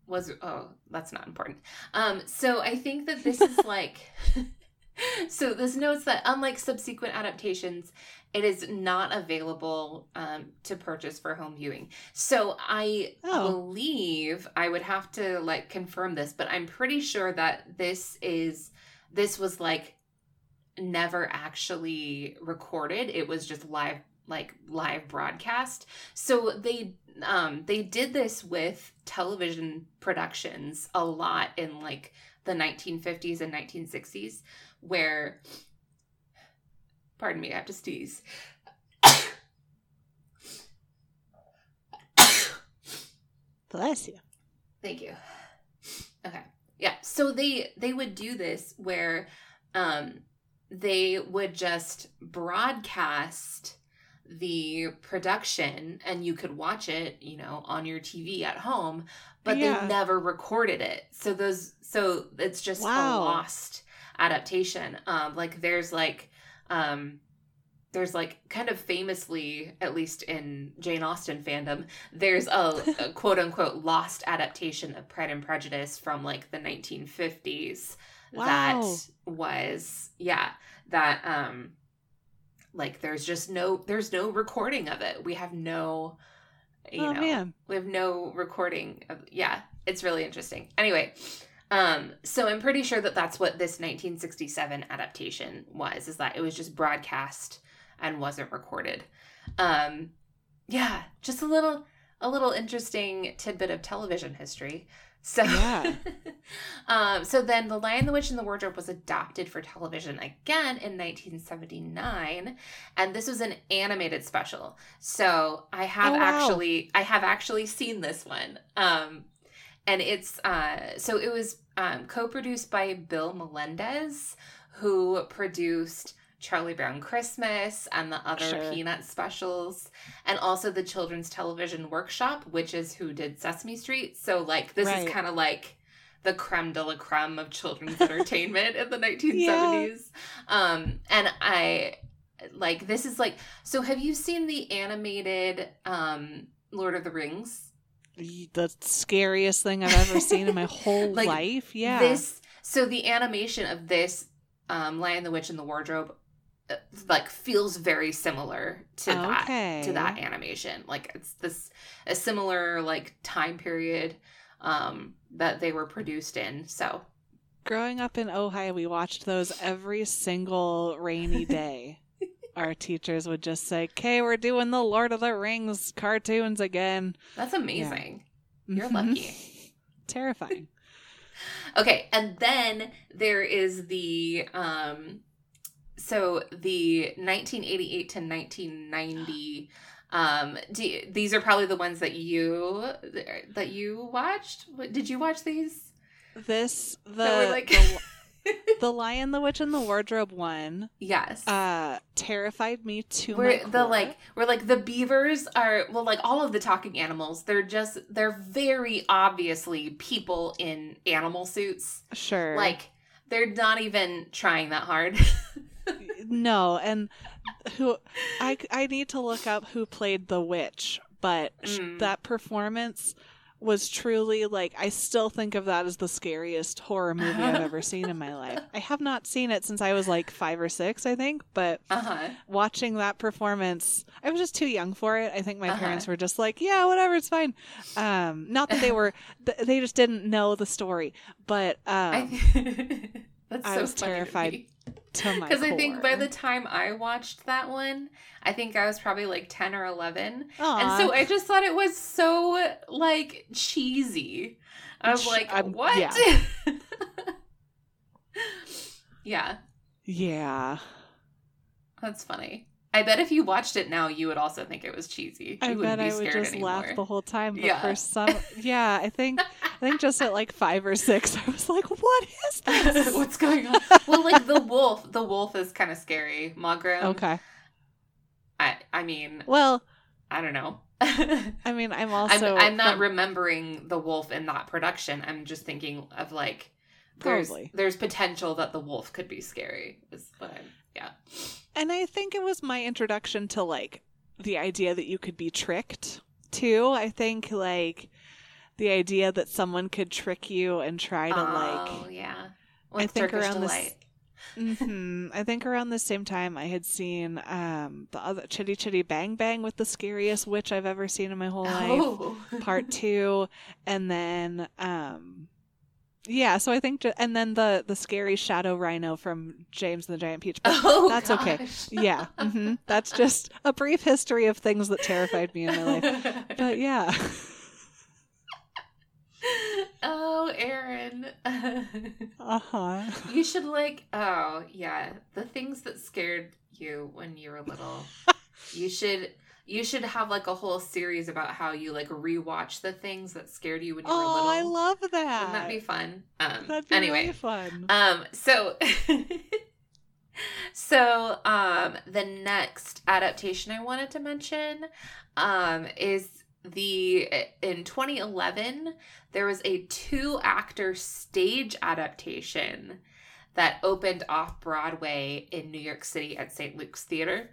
was oh, that's not important. Um so I think that this is like so this notes that unlike subsequent adaptations, it is not available um, to purchase for home viewing. So I Oh. believe I would have to like confirm this, but I'm pretty sure that this is this was like never actually recorded. It was just live like live broadcast. So they um they did this with television productions a lot in like the 1950s and 1960s where pardon me, I have to sneeze. Bless you. Thank you. Okay. Yeah. So they they would do this where um they would just broadcast the production and you could watch it, you know, on your TV at home, but Yeah. they never recorded it. So those so it's just Wow. a lost adaptation. Um like there's like um there's like kind of famously, at least in Jane Austen fandom, there's a, a quote unquote lost adaptation of Pride and Prejudice from like the 1950s Wow. that was yeah that um like there's just no there's no recording of it. We have no you oh know man. we have no recording of yeah it's really interesting. Anyway um so i'm pretty sure that that's what this 1967 adaptation was is that it was just broadcast and wasn't recorded. Um yeah just a little a little interesting tidbit of television history so Yeah. um so then the lion the witch and the wardrobe was adapted for television again in 1979 and this was an animated special so i have Oh, wow. actually i have actually seen this one um and it's uh so it was um co-produced by bill melendez who produced Charlie Brown Christmas and the other Sure. Peanut specials, and also the Children's Television Workshop, which is who did Sesame Street. So, like, this Right. is kind of like the creme de la creme of children's entertainment in the 1970s. Um, and I like this is like so have you seen the animated um Lord of the Rings? The scariest thing I've ever seen in my whole Like, life. Yeah. This so the animation of this um Lion the Witch and the Wardrobe like feels very similar to that to that animation. Like it's this a similar like time period um that they were produced in. So Growing up in Ohio, we watched those every single rainy day. Our teachers would just say, "Okay, we're doing the Lord of the Rings cartoons again." that's amazing. You're Mhm. lucky. Terrifying. Okay, and then there is the um so the 1988 to 1990 um do, these are probably the ones that you that you watched. Did you watch these? This the like the, the Lion, the Witch, and the Wardrobe one Yes. uh terrified me to where my the core. like where like the beavers are well like all of the talking animals they're just they're very obviously people in animal suits sure like they're not even trying that hard no and who I I need to look up who played the witch, but sh Mm. that performance was truly like I still think of that as the scariest horror movie I've ever seen in my life. I have not seen it since I was like 5 or 6, I think, but uh-huh watching that performance, I was just too young for it. I think my Uh-huh. parents were just like, "Yeah, whatever, it's fine." Um not that they were th- they just didn't know the story, but um I, that's I so was terrified because I think by the time I watched that one, I think I was probably like ten or eleven, Aw. and so I just thought it was so like cheesy. I was like, what? yeah. yeah, yeah. that's funny. I bet if you watched it now, you would also think it was cheesy. You I wouldn't bet I be would just anymore. laugh the whole time. But Yeah. for some, yeah, I think I think just at like five or six, I was like, "What is this?" What's going on? Well, like the wolf. The wolf is kind of scary. Maugrim. okay. I I mean, Well, I don't know. I mean, I'm also I'm, I'm not from- remembering the wolf in that production. I'm just thinking of like there's Probably. there's potential that the wolf could be scary. Is what I'm yeah. and I think it was my introduction to like the idea that you could be tricked too. I think like the idea that someone could trick you and try to oh like yeah. I think Turkish around this- delight. hmm I think around the same time I had seen um the other Chitty Chitty Bang Bang with the scariest witch I've ever seen in my whole life. Oh. Part two, and then um yeah, so I think and then the the scary shadow rhino from James and the Giant Peach. Oh, that's okay. gosh. yeah, hmm that's just a brief history of things that terrified me in my life. But yeah, oh, Aaron. uh huh. you should like oh yeah, the things that scared you when you were little. you should you should have like a whole series about how you like rewatch the things that scared you when you were Oh, little. I love that. Wouldn't that be fun? Um That'd be anyway. really fun. Um so So um the next adaptation I wanted to mention um is the in 2011 there was a two actor stage adaptation that opened off Broadway in New York City at St. Luke's Theater.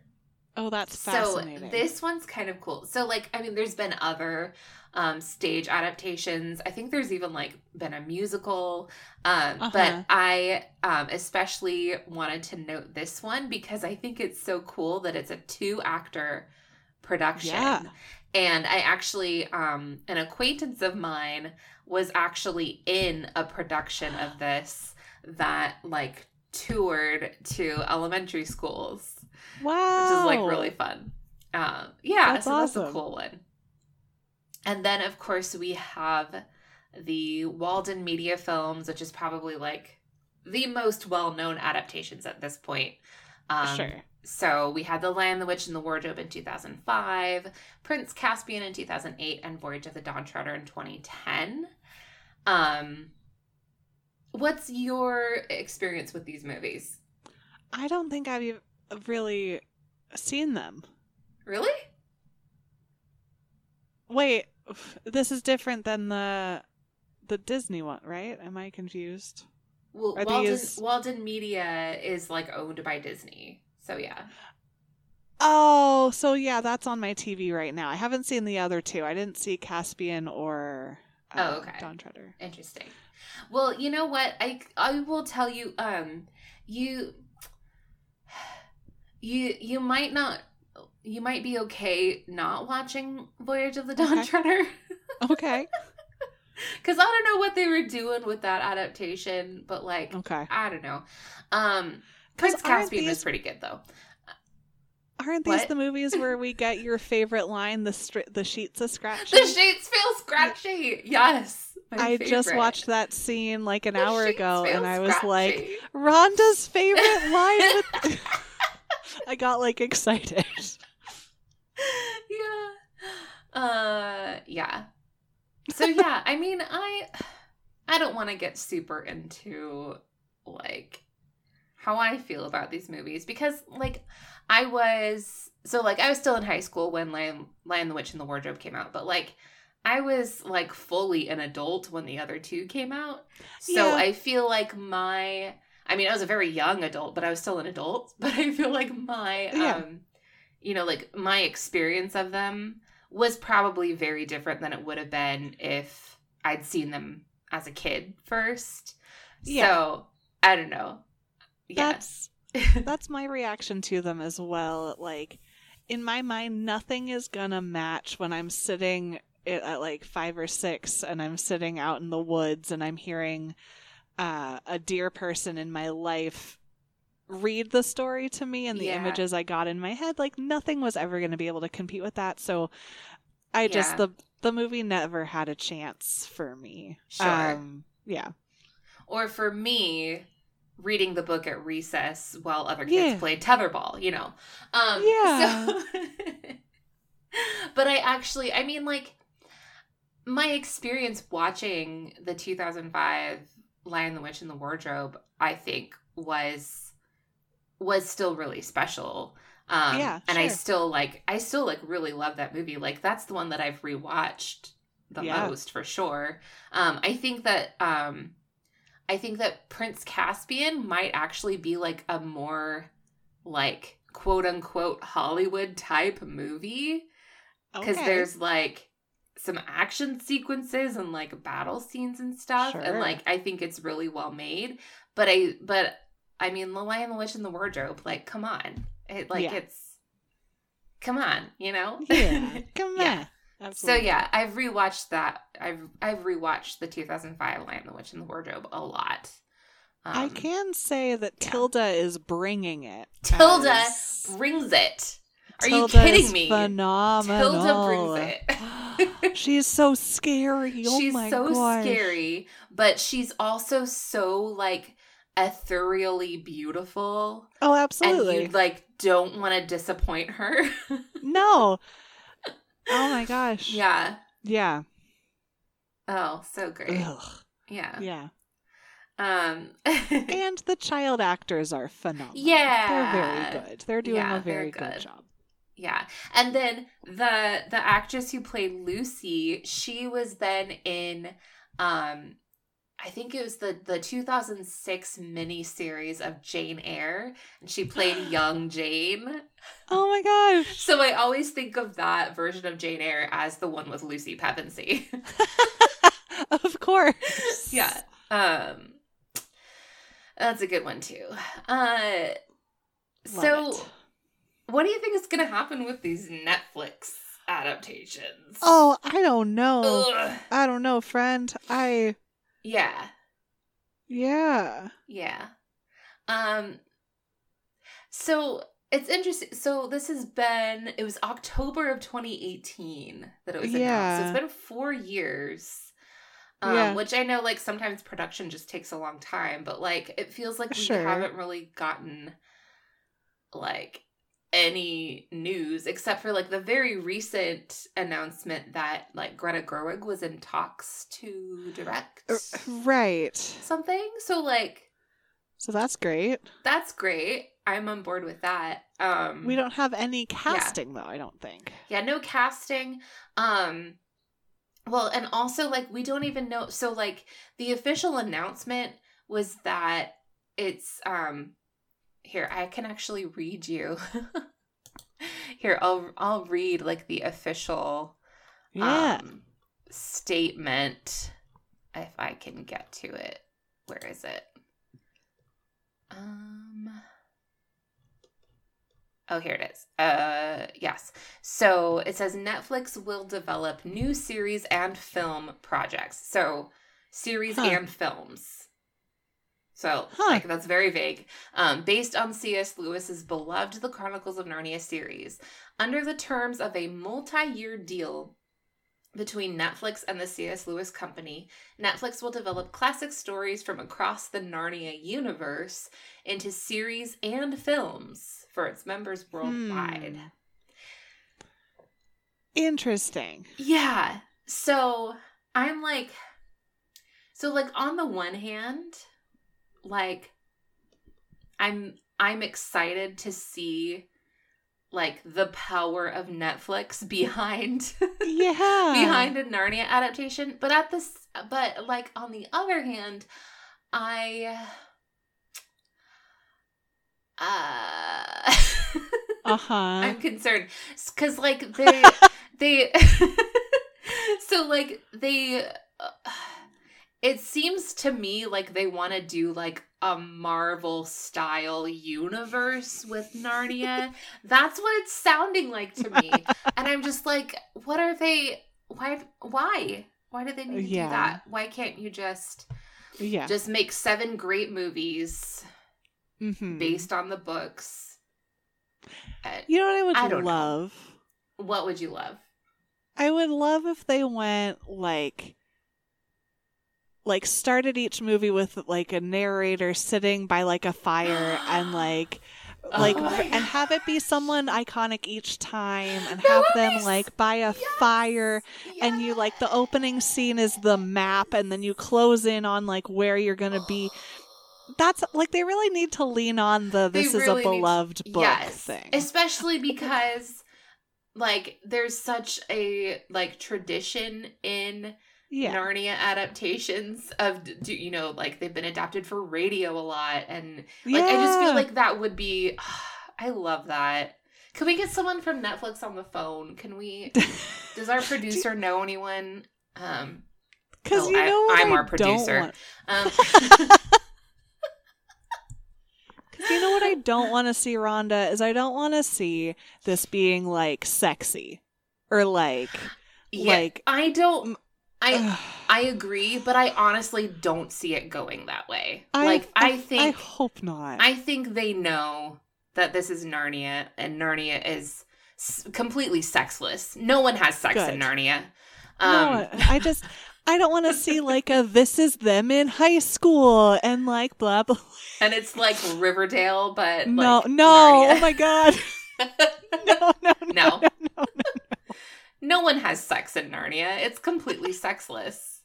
Oh, that's So this one's kind of cool. So like I mean there's been other um stage adaptations. I think there's even like been a musical. Um Uh-huh. but I um especially wanted to note this one because I think it's so cool that it's a two actor production. Yeah. And I actually um an acquaintance of mine was actually in a production of this that like toured to elementary schools wow, which is like really fun. Um, yeah, That's so that's a cool one. And then, of course, we have the Walden Media Films, which is probably like the most well-known adaptations at this point. Um, sure. So we had The Lion, the Witch, and the Wardrobe in 2005, Prince Caspian in 2008, and Voyage of the Dawn Treader in 2010. Um, what's your experience with these movies? I don't think I've. really seen them. Really? Wait, this is different than the the Disney one, right? Am I confused? Well, Are Walden, these- Walden Media is like owned by Disney. So yeah. Oh, so yeah, that's on my TV right now. I haven't seen the other two. I didn't see Caspian or uh, Oh, okay. Dawn Treader. Interesting. Well, you know what? I I will tell you um you you you might not you might be okay not watching Voyage of the Dawn Okay. Treader Okay. cuz I don't know what they were doing with that adaptation, but like Okay. I don't know. Um Prince Caspian is these- pretty good though. Aren't these What? the movies where we get your favorite line, the stri- the sheets a scratchy. The sheets feel scratchy. Yes. my I just watched that scene like an The hour ago and I was like. Rhonda's favorite line with I got like excited. yeah. Uh yeah. So yeah, I mean I I don't want to get super into like how I feel about these movies because like I was so like I was still in high school when Lion, Lion the Witch and the Wardrobe came out, but like I was like fully an adult when the other two came out. So Yeah. I feel like my I mean I was a very young adult, but I was still an adult, but I feel like my Yeah. um you know like my experience of them was probably very different than it would have been if I'd seen them as a kid first. Yeah. So, I don't know. That's that's my reaction to them as well. Like in my mind, nothing is gonna match when I'm sitting at, at like five or six and I'm sitting out in the woods and I'm hearing uh, a dear person in my life read the story to me and the Yeah. images I got in my head. Like nothing was ever going to be able to compete with that. So I just the the movie never had a chance for me. Sure. Um, yeah. or for me, reading the book at recess while other kids Yeah. played tetherball, you know. Um Yeah. so But I actually I mean like my experience watching the 2005 Lion the Witch and the Wardrobe, I think was was still really special. Um Yeah, and I still like I still like really love that movie. Like that's the one that I've rewatched the Yeah. most for sure. Um I think that um I think that Prince Caspian might actually be like a more like quote unquote Hollywood type movie because Okay. there's like some action sequences and like battle scenes and stuff and like I think it's really well made but I but I mean The Lion the Witch and the Wardrobe like come on it like Yeah. it's come on you know yeah. Come Yeah. On. so yeah I've rewatched that I've I've rewatched the 2005 Lion the Witch and the Wardrobe a lot I Um, can say that yeah. Tilda is bringing it. Tilda as- brings it are Tilda you kidding me Phenomenal. Tilda brings it She's so scary. Oh she's my so gosh. scary, but she's also so like ethereally beautiful, Oh, absolutely. and you like don't want to disappoint her. No. Oh my gosh. yeah. Yeah. Oh, so great. Ugh. Yeah. Yeah. Um. And the child actors are phenomenal. Yeah. They're very good. They're doing Yeah, a very good. good. job. yeah, and then the the actress who played Lucy, she was then in, um, I think it was the the 2006 mini series of Jane Eyre, and she played young Jane. Oh my gosh. So I always think of that version of Jane Eyre as the one with Lucy Pevensey. of course. yeah. Um that's a good one too. Uh so it. what do you think is going to happen with these Netflix adaptations? Oh, I don't know. Ugh. I don't know, friend. I Yeah. yeah. Yeah. Um so it's interesting. So this has been it was October of 2018 that it was announced. So Yeah. it's been 4 years. Um, Yeah. which I know like sometimes production just takes a long time, but like it feels like we Sure. haven't really gotten like any news except for like the very recent announcement that like Greta Gerwig was in talks to direct Right. something. So like So that's great. That's great. I'm on board with that. Um We don't have any casting though, I don't think. Yeah, no casting. Um well, and also like we don't even know so like the official announcement was that it's um here, I can actually read you. here, I'll I'll read like the official Yeah. um statement if I can get to it. Where is it? Um Oh, here it is. Uh yes. So it says Netflix will develop new series and film projects. So series Huh. and films. So Huh. like that's very vague. Um, based on C.S. Lewis's beloved The Chronicles of Narnia series, under the terms of a multi-year deal between Netflix and the C.S. Lewis Company, Netflix will develop classic stories from across the Narnia universe into series and films for its members worldwide. Hmm. Interesting. Yeah. So I'm like, so like on the one hand, like I'm I'm excited to see like the power of Netflix behind Yeah. behind a Narnia adaptation, but at this but like on the other hand, I uh Uh-huh. I'm concerned because like they they so like they it seems to me like they want to do like a Marvel style universe with Narnia. That's what it's sounding like to me. and I'm just like what are they why why why do they need to Yeah. do that? Why can't you just yeah. just make seven great movies Mhm. based on the books? You know what I would I don't know. love? what would you love? I would love if they went like like started each movie with like a narrator sitting by like a fire and like like Oh and have it be someone iconic each time and have them like by a Yes! fire and you like the opening scene is the map and then you close in on like where you're going to be. That's like they really need to lean on the this really is a need to- beloved book yes, thing. Especially because like there's such a like tradition in yeah Narnia adaptations of do you know like they've been adapted for radio a lot and yeah like I just feel like that would be I love that. Can we get someone from Netflix on the phone? Can we does our producer know anyone? Um Because Oh, you I- know I our producer. Don't um Cause you know what I don't want to see, Rhonda, is I don't want to see this being like sexy or like yeah, Like- I don't I I agree, but I honestly don't see it going that way. I- like I think I hope not. I think they know that this is Narnia and Narnia is s- completely sexless. No one has sex in Narnia. Um no, I just I don't want to see like a this is them in high school and like blah blah. and it's like Riverdale but no, like no, Narnia. oh my god, no, no, no, No. no, no. no one has sex in Narnia. It's completely sexless.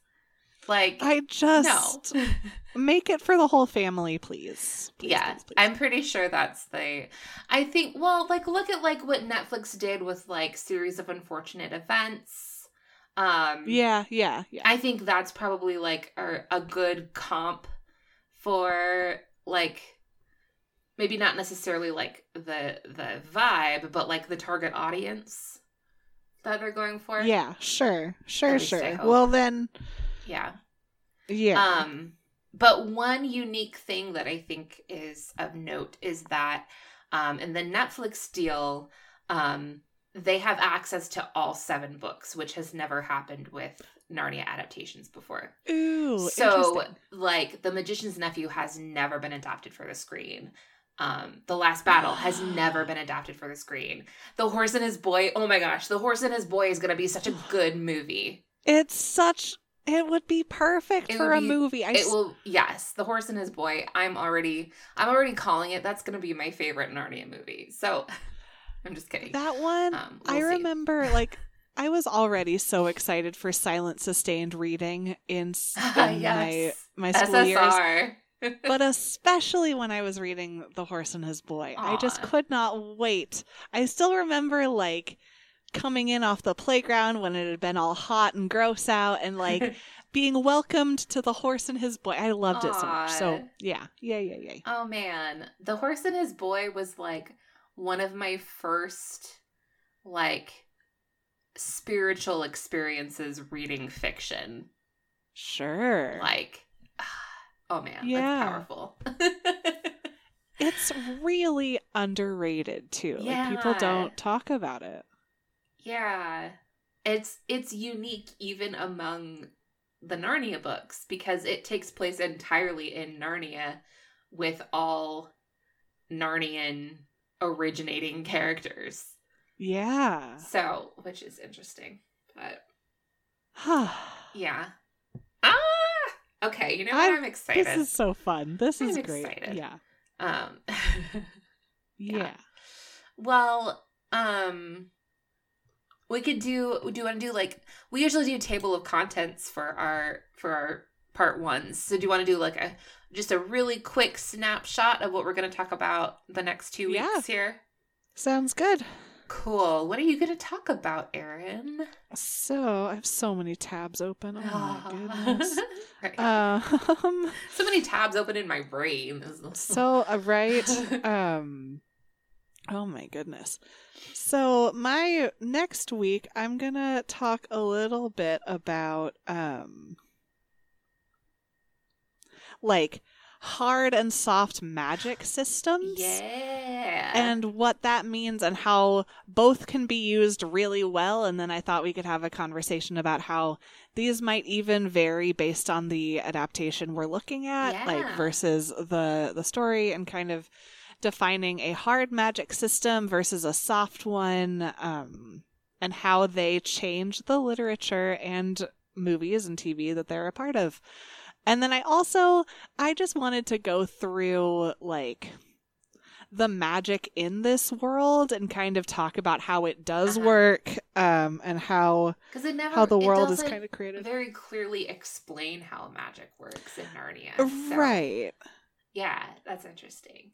Like I just no. make it for the whole family, please. Please, yeah, please, please. I'm pretty sure that's the. I think. Well, like look at like what Netflix did with like series of unfortunate events. Um, yeah, yeah, yeah. I think that's probably like a, a good comp for like maybe not necessarily like the the vibe, but like the target audience that they're going for. Yeah, sure, sure, sure. Well then, yeah. yeah. Um, but one unique thing that I think is of note is that um, in the Netflix deal, um, they have access to all seven books, which has never happened with Narnia adaptations before. Ooh, so, like, The Magician's Nephew has never been adapted for the screen. Um, the Last Battle has never been adapted for the screen. The Horse and His Boy, oh my gosh, The Horse and His Boy is going to be such a good movie. It's such. It would be perfect It for would a movie. I it s- will yes the horse and his boy i'm already i'm already calling it that's gonna be my favorite narnia movie so i'm just kidding that one. um, I we'll see. remember, like, I was already so excited for silent sustained reading in, in yes my my school years. But especially when I was reading The Horse and His Boy. I just could not wait. I still remember like coming in off the playground when it had been all hot and gross out and like being welcomed to The Horse and His Boy. I loved it so much. So, yeah. Yeah, yeah, yeah. Oh man, The Horse and His Boy was like one of my first like spiritual experiences reading fiction. Sure. Like oh man, Yeah. that's powerful. It's really underrated too. Like people don't talk about it. yeah. It's it's unique even among the Narnia books because it takes place entirely in Narnia with all Narnian originating characters. Yeah. So, which is interesting. But yeah. Ah! Okay, you know what? I'm- I'm excited. This is so fun. This is I'm great. excited. Yeah. Um Yeah. well, um we could do do you want to do like we usually do table of contents for our for our part ones. So do you want to do like a just a really quick snapshot of what we're going to talk about the next two weeks Yeah. here? Sounds good. Cool. What are you going to talk about, Erin? So I have so many tabs open. Oh my goodness. Right. um so many tabs open in my brain. so uh, right um oh my goodness so my next week i'm gonna talk a little bit about um like hard and soft magic systems yeah. and what that means and how both can be used really well. And then i thought we could have a conversation about how these might even vary based on the adaptation we're looking at like versus the the story and kind of defining a hard magic system versus a soft one um and how they change the literature and movies and tv that they're a part of and then i also i just wanted to go through like the magic in this world and kind of talk about how it does Uh-huh. work um and how because it never how the it world is kind of created very clearly explain how magic works in Narnia. So, right Yeah, that's interesting.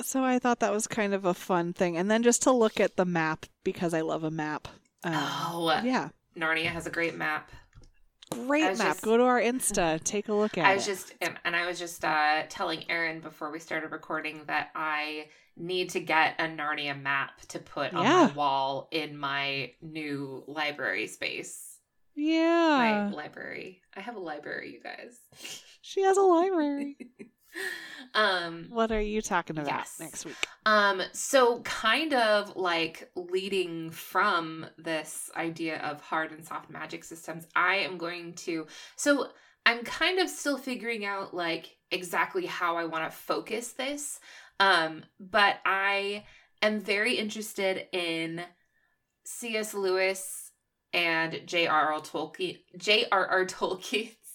so i thought that was kind of a fun thing and then just to look at the map because i love a map um, oh, yeah Narnia has a great map. Great map just- go to our insta take a look at it. I was it just and, I was just uh, telling Erin before we started recording that I need to get a Narnia map to put on Yeah. my wall in my new library space. yeah My library. I have a library, you guys. she has a library um what are you talking about Yes. next week Um, so kind of like leading from this idea of hard and soft magic systems, I am going to so I'm kind of still figuring out like exactly how I want to focus this. Um, but I am very interested in C.S. Lewis and J.R.R. Tolkien J.R.R. Tolkien's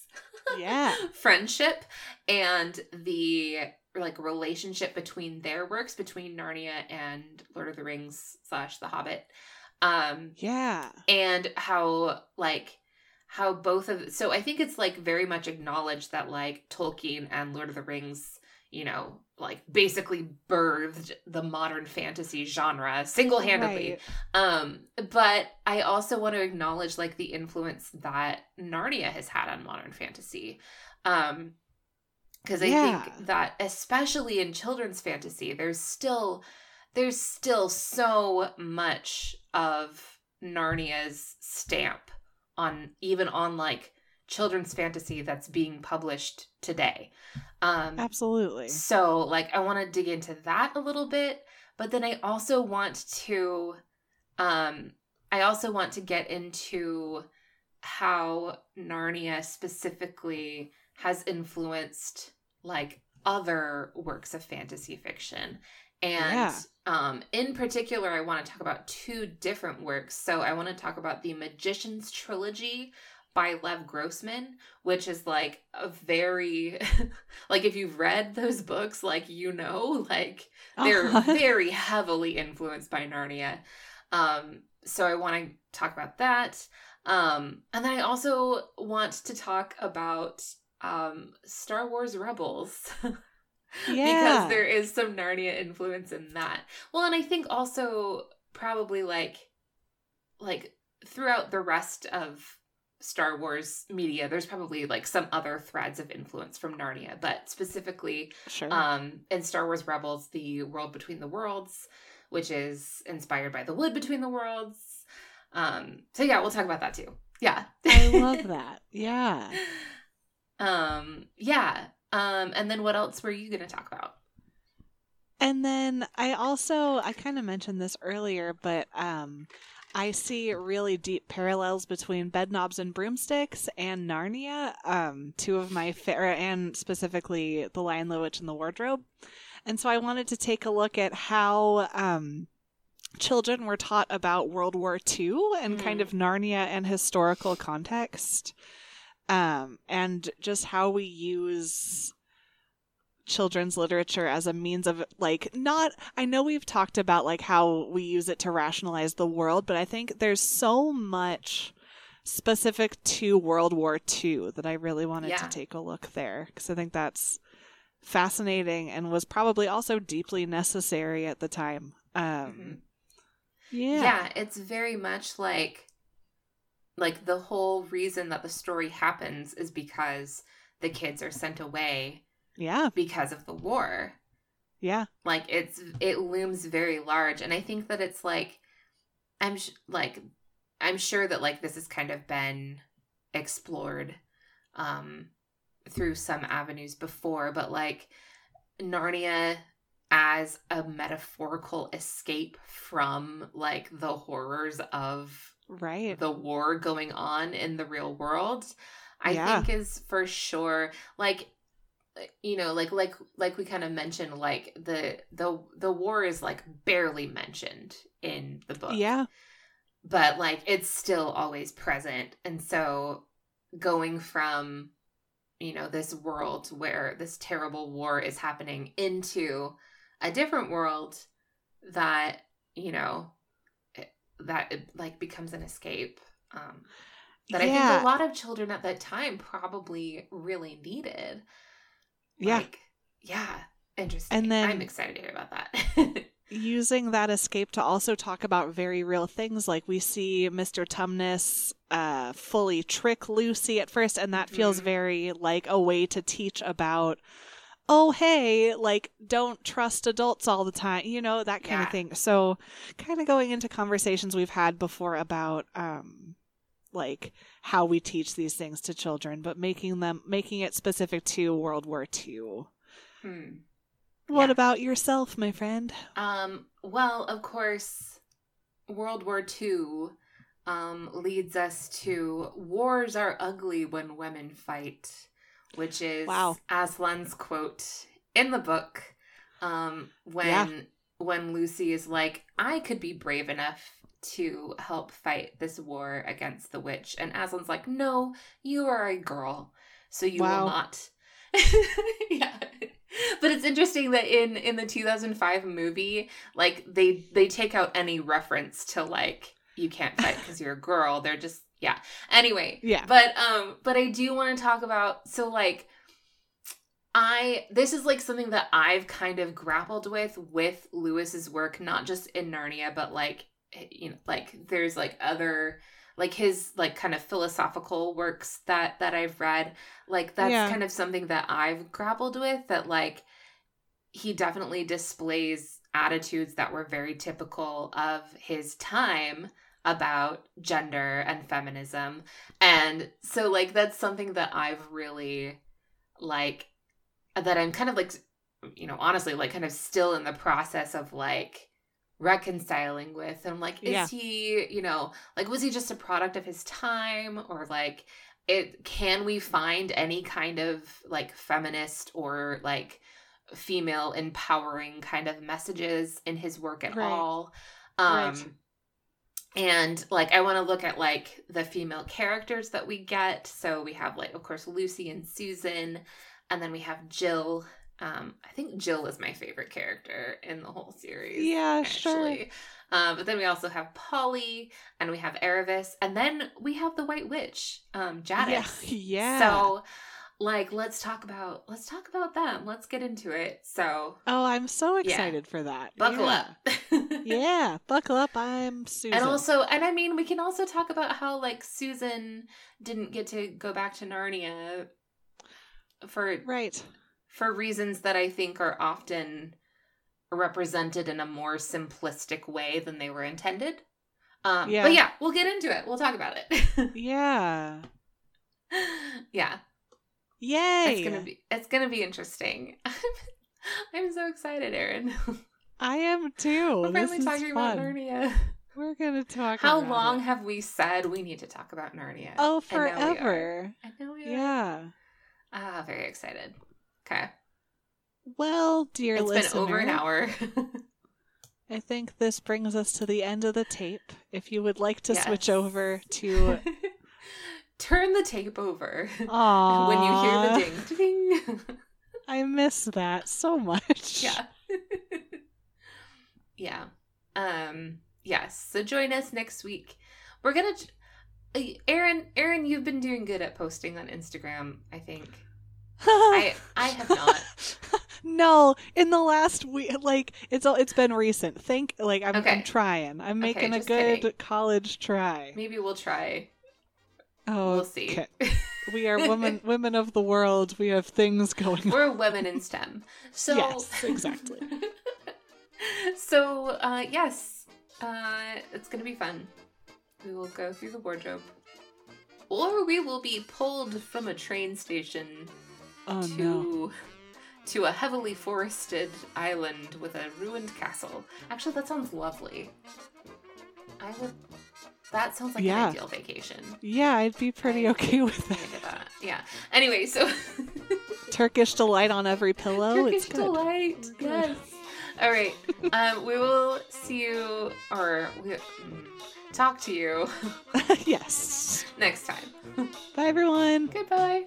yeah. friendship and the like relationship between their works between Narnia and Lord of the Rings slash The Hobbit, um, yeah. and how like how both of so I think it's like very much acknowledged that like Tolkien and Lord of the Rings, you know, like basically birthed the modern fantasy genre single handedly. Right. Um, but I also want to acknowledge like the influence that Narnia has had on modern fantasy. Um, because I Yeah. think that especially in children's fantasy, there's still there's still so much of Narnia's stamp on even on like children's fantasy that's being published today. Um absolutely so, like, I want to dig into that a little bit, but then I also want to, um, I also want to get into how Narnia specifically has influenced like other works of fantasy fiction. And Yeah. um, in particular, I want to talk about two different works. So I want to talk about the Magician's Trilogy by Lev Grossman, which is like a very like if you've read those books, like you know, like they're Uh-huh. very heavily influenced by Narnia. Um, so I want to talk about that. Um, and then I also want to talk about um, Star Wars Rebels. Yeah. because there is some Narnia influence in that. Well, and I think also probably like like throughout the rest of Star Wars media, there's probably like some other threads of influence from Narnia, but specifically Sure. um in Star Wars Rebels, the world between the worlds, which is inspired by the wood between the worlds. Um so yeah, we'll talk about that too. Yeah. I love that. Yeah. um yeah. Um and then what else were you going to talk about? And then I also I kind of mentioned this earlier, but um I see really deep parallels between Bedknobs and Broomsticks and Narnia, um, two of my favorite, and specifically The Lion, the Witch, and the Wardrobe. And so I wanted to take a look at how um, children were taught about World War II and kind Mm. of Narnia and historical context, um, and just how we use children's literature as a means of like not I know we've talked about like how we use it to rationalize the world, but I think there's so much specific to World War II that I really wanted Yeah. to take a look there because I think that's fascinating and was probably also deeply necessary at the time. Um Mhm. yeah. yeah it's very much like like the whole reason that the story happens is because the kids are sent away Yeah. because of the war Yeah. like it's it looms very large and i think that it's like i'm sh- like i'm sure that like this has kind of been explored um through some avenues before but like narnia as a metaphorical escape from like the horrors of Right. the war going on in the real world i Yeah. think is for sure like you know like like like we kind of mentioned like the the the war is like barely mentioned in the book. Yeah. but like it's still always present. And so going from you know this world where this terrible war is happening into a different world that you know that it, like becomes an escape um that i think a lot of children at that time probably really needed Yeah. like yeah interesting And then- i'm excited to hear about that using that escape to also talk about very real things like we see mr tumnus uh fully trick lucy at first and that feels Mhm. very like a way to teach about oh hey like don't trust adults all the time you know that kind Yeah. of thing so kind of going into conversations we've had before about um like how we teach these things to children but making them making it specific to world war ii hmm. what Yeah. about yourself my friend Um, well, of course, World War II um, leads us to wars are ugly when women fight, which is Wow. Aslan's quote in the book. Um, when when Lucy is like, I could be brave enough to help fight this war against the witch, and Aslan's like, No, you are a girl, so you Wow. will not. yeah. But it's interesting that in in the 2005 movie, like they they take out any reference to like you can't fight because you're a girl. They're just yeah. Anyway, yeah but um but I do want to talk about so like I this is like something that I've kind of grappled with with Lewis's work not just in Narnia but like Eh, you know like there's like other like his like kind of philosophical works that that I've read like that's Yeah. kind of something that I've grappled with that like he definitely displays attitudes that were very typical of his time about gender and feminism and so like that's something that I've really like that I'm kind of like you know honestly like kind of still in the process of like reconciling with and I'm like is Yeah. he you know like was he just a product of his time or like it can we find any kind of like feminist or like female empowering kind of messages in his work at Right. all um Right. and like i want to look at like the female characters that we get so we have like of course lucy and susan and then we have jill um i think jill is my favorite character in the whole series Yeah, sure. um but then we also have polly and we have aravis and then we have the white witch um jadis Yeah. so like let's talk about let's talk about them. Let's get into it. So Oh, I'm so Yeah. excited for that. buckle yeah. up. yeah, buckle up. I'm Susan. And also, and I mean, we can also talk about how like Susan didn't get to go back to Narnia for right. For reasons that I think are often represented in a more simplistic way than they were intended. Um, Yeah. But yeah, we'll get into it. We'll talk about it. Yeah. yeah, Yay. it's gonna be it's gonna be interesting. I'm so excited, Erin. I am too. We're finally talking fun. about Narnia. We're gonna talk. How long it. have we said we need to talk about Narnia? Oh, And now we are. forever. I know we are. Yeah. Ah, very excited. Okay. Well, dear It's listener, been over an hour. I think this brings us to the end of the tape. If you would like to switch over to Turn the tape over Aww, when you hear the ding ding. I miss that so much. yeah. yeah. Um yes. So join us next week. We're going to Erin Erin you've been doing good at posting on Instagram, I think. I I have not. no, in the last week, like it's all it's been recent. Think like I'm, Okay. I'm trying. I'm Okay, making a good kidding. college try. Maybe we'll try. Oh, We'll see. okay. We are women, women of the world. We have things going. on. We're women in STEM. So Yes, exactly. so uh yes, uh it's going to be fun. We will go through the wardrobe. Or we will be pulled from a train station Oh to no! to a heavily forested island with a ruined castle. Actually, that sounds lovely. I would that sounds like Yeah. an ideal vacation. Yeah, I'd be pretty I- okay with that. that. Yeah. Anyway, so Turkish delight on every pillow. Turkish delight. Yes. All right. Um, we will see you, or we, mm, talk to you yes. next time. Bye, everyone. Goodbye.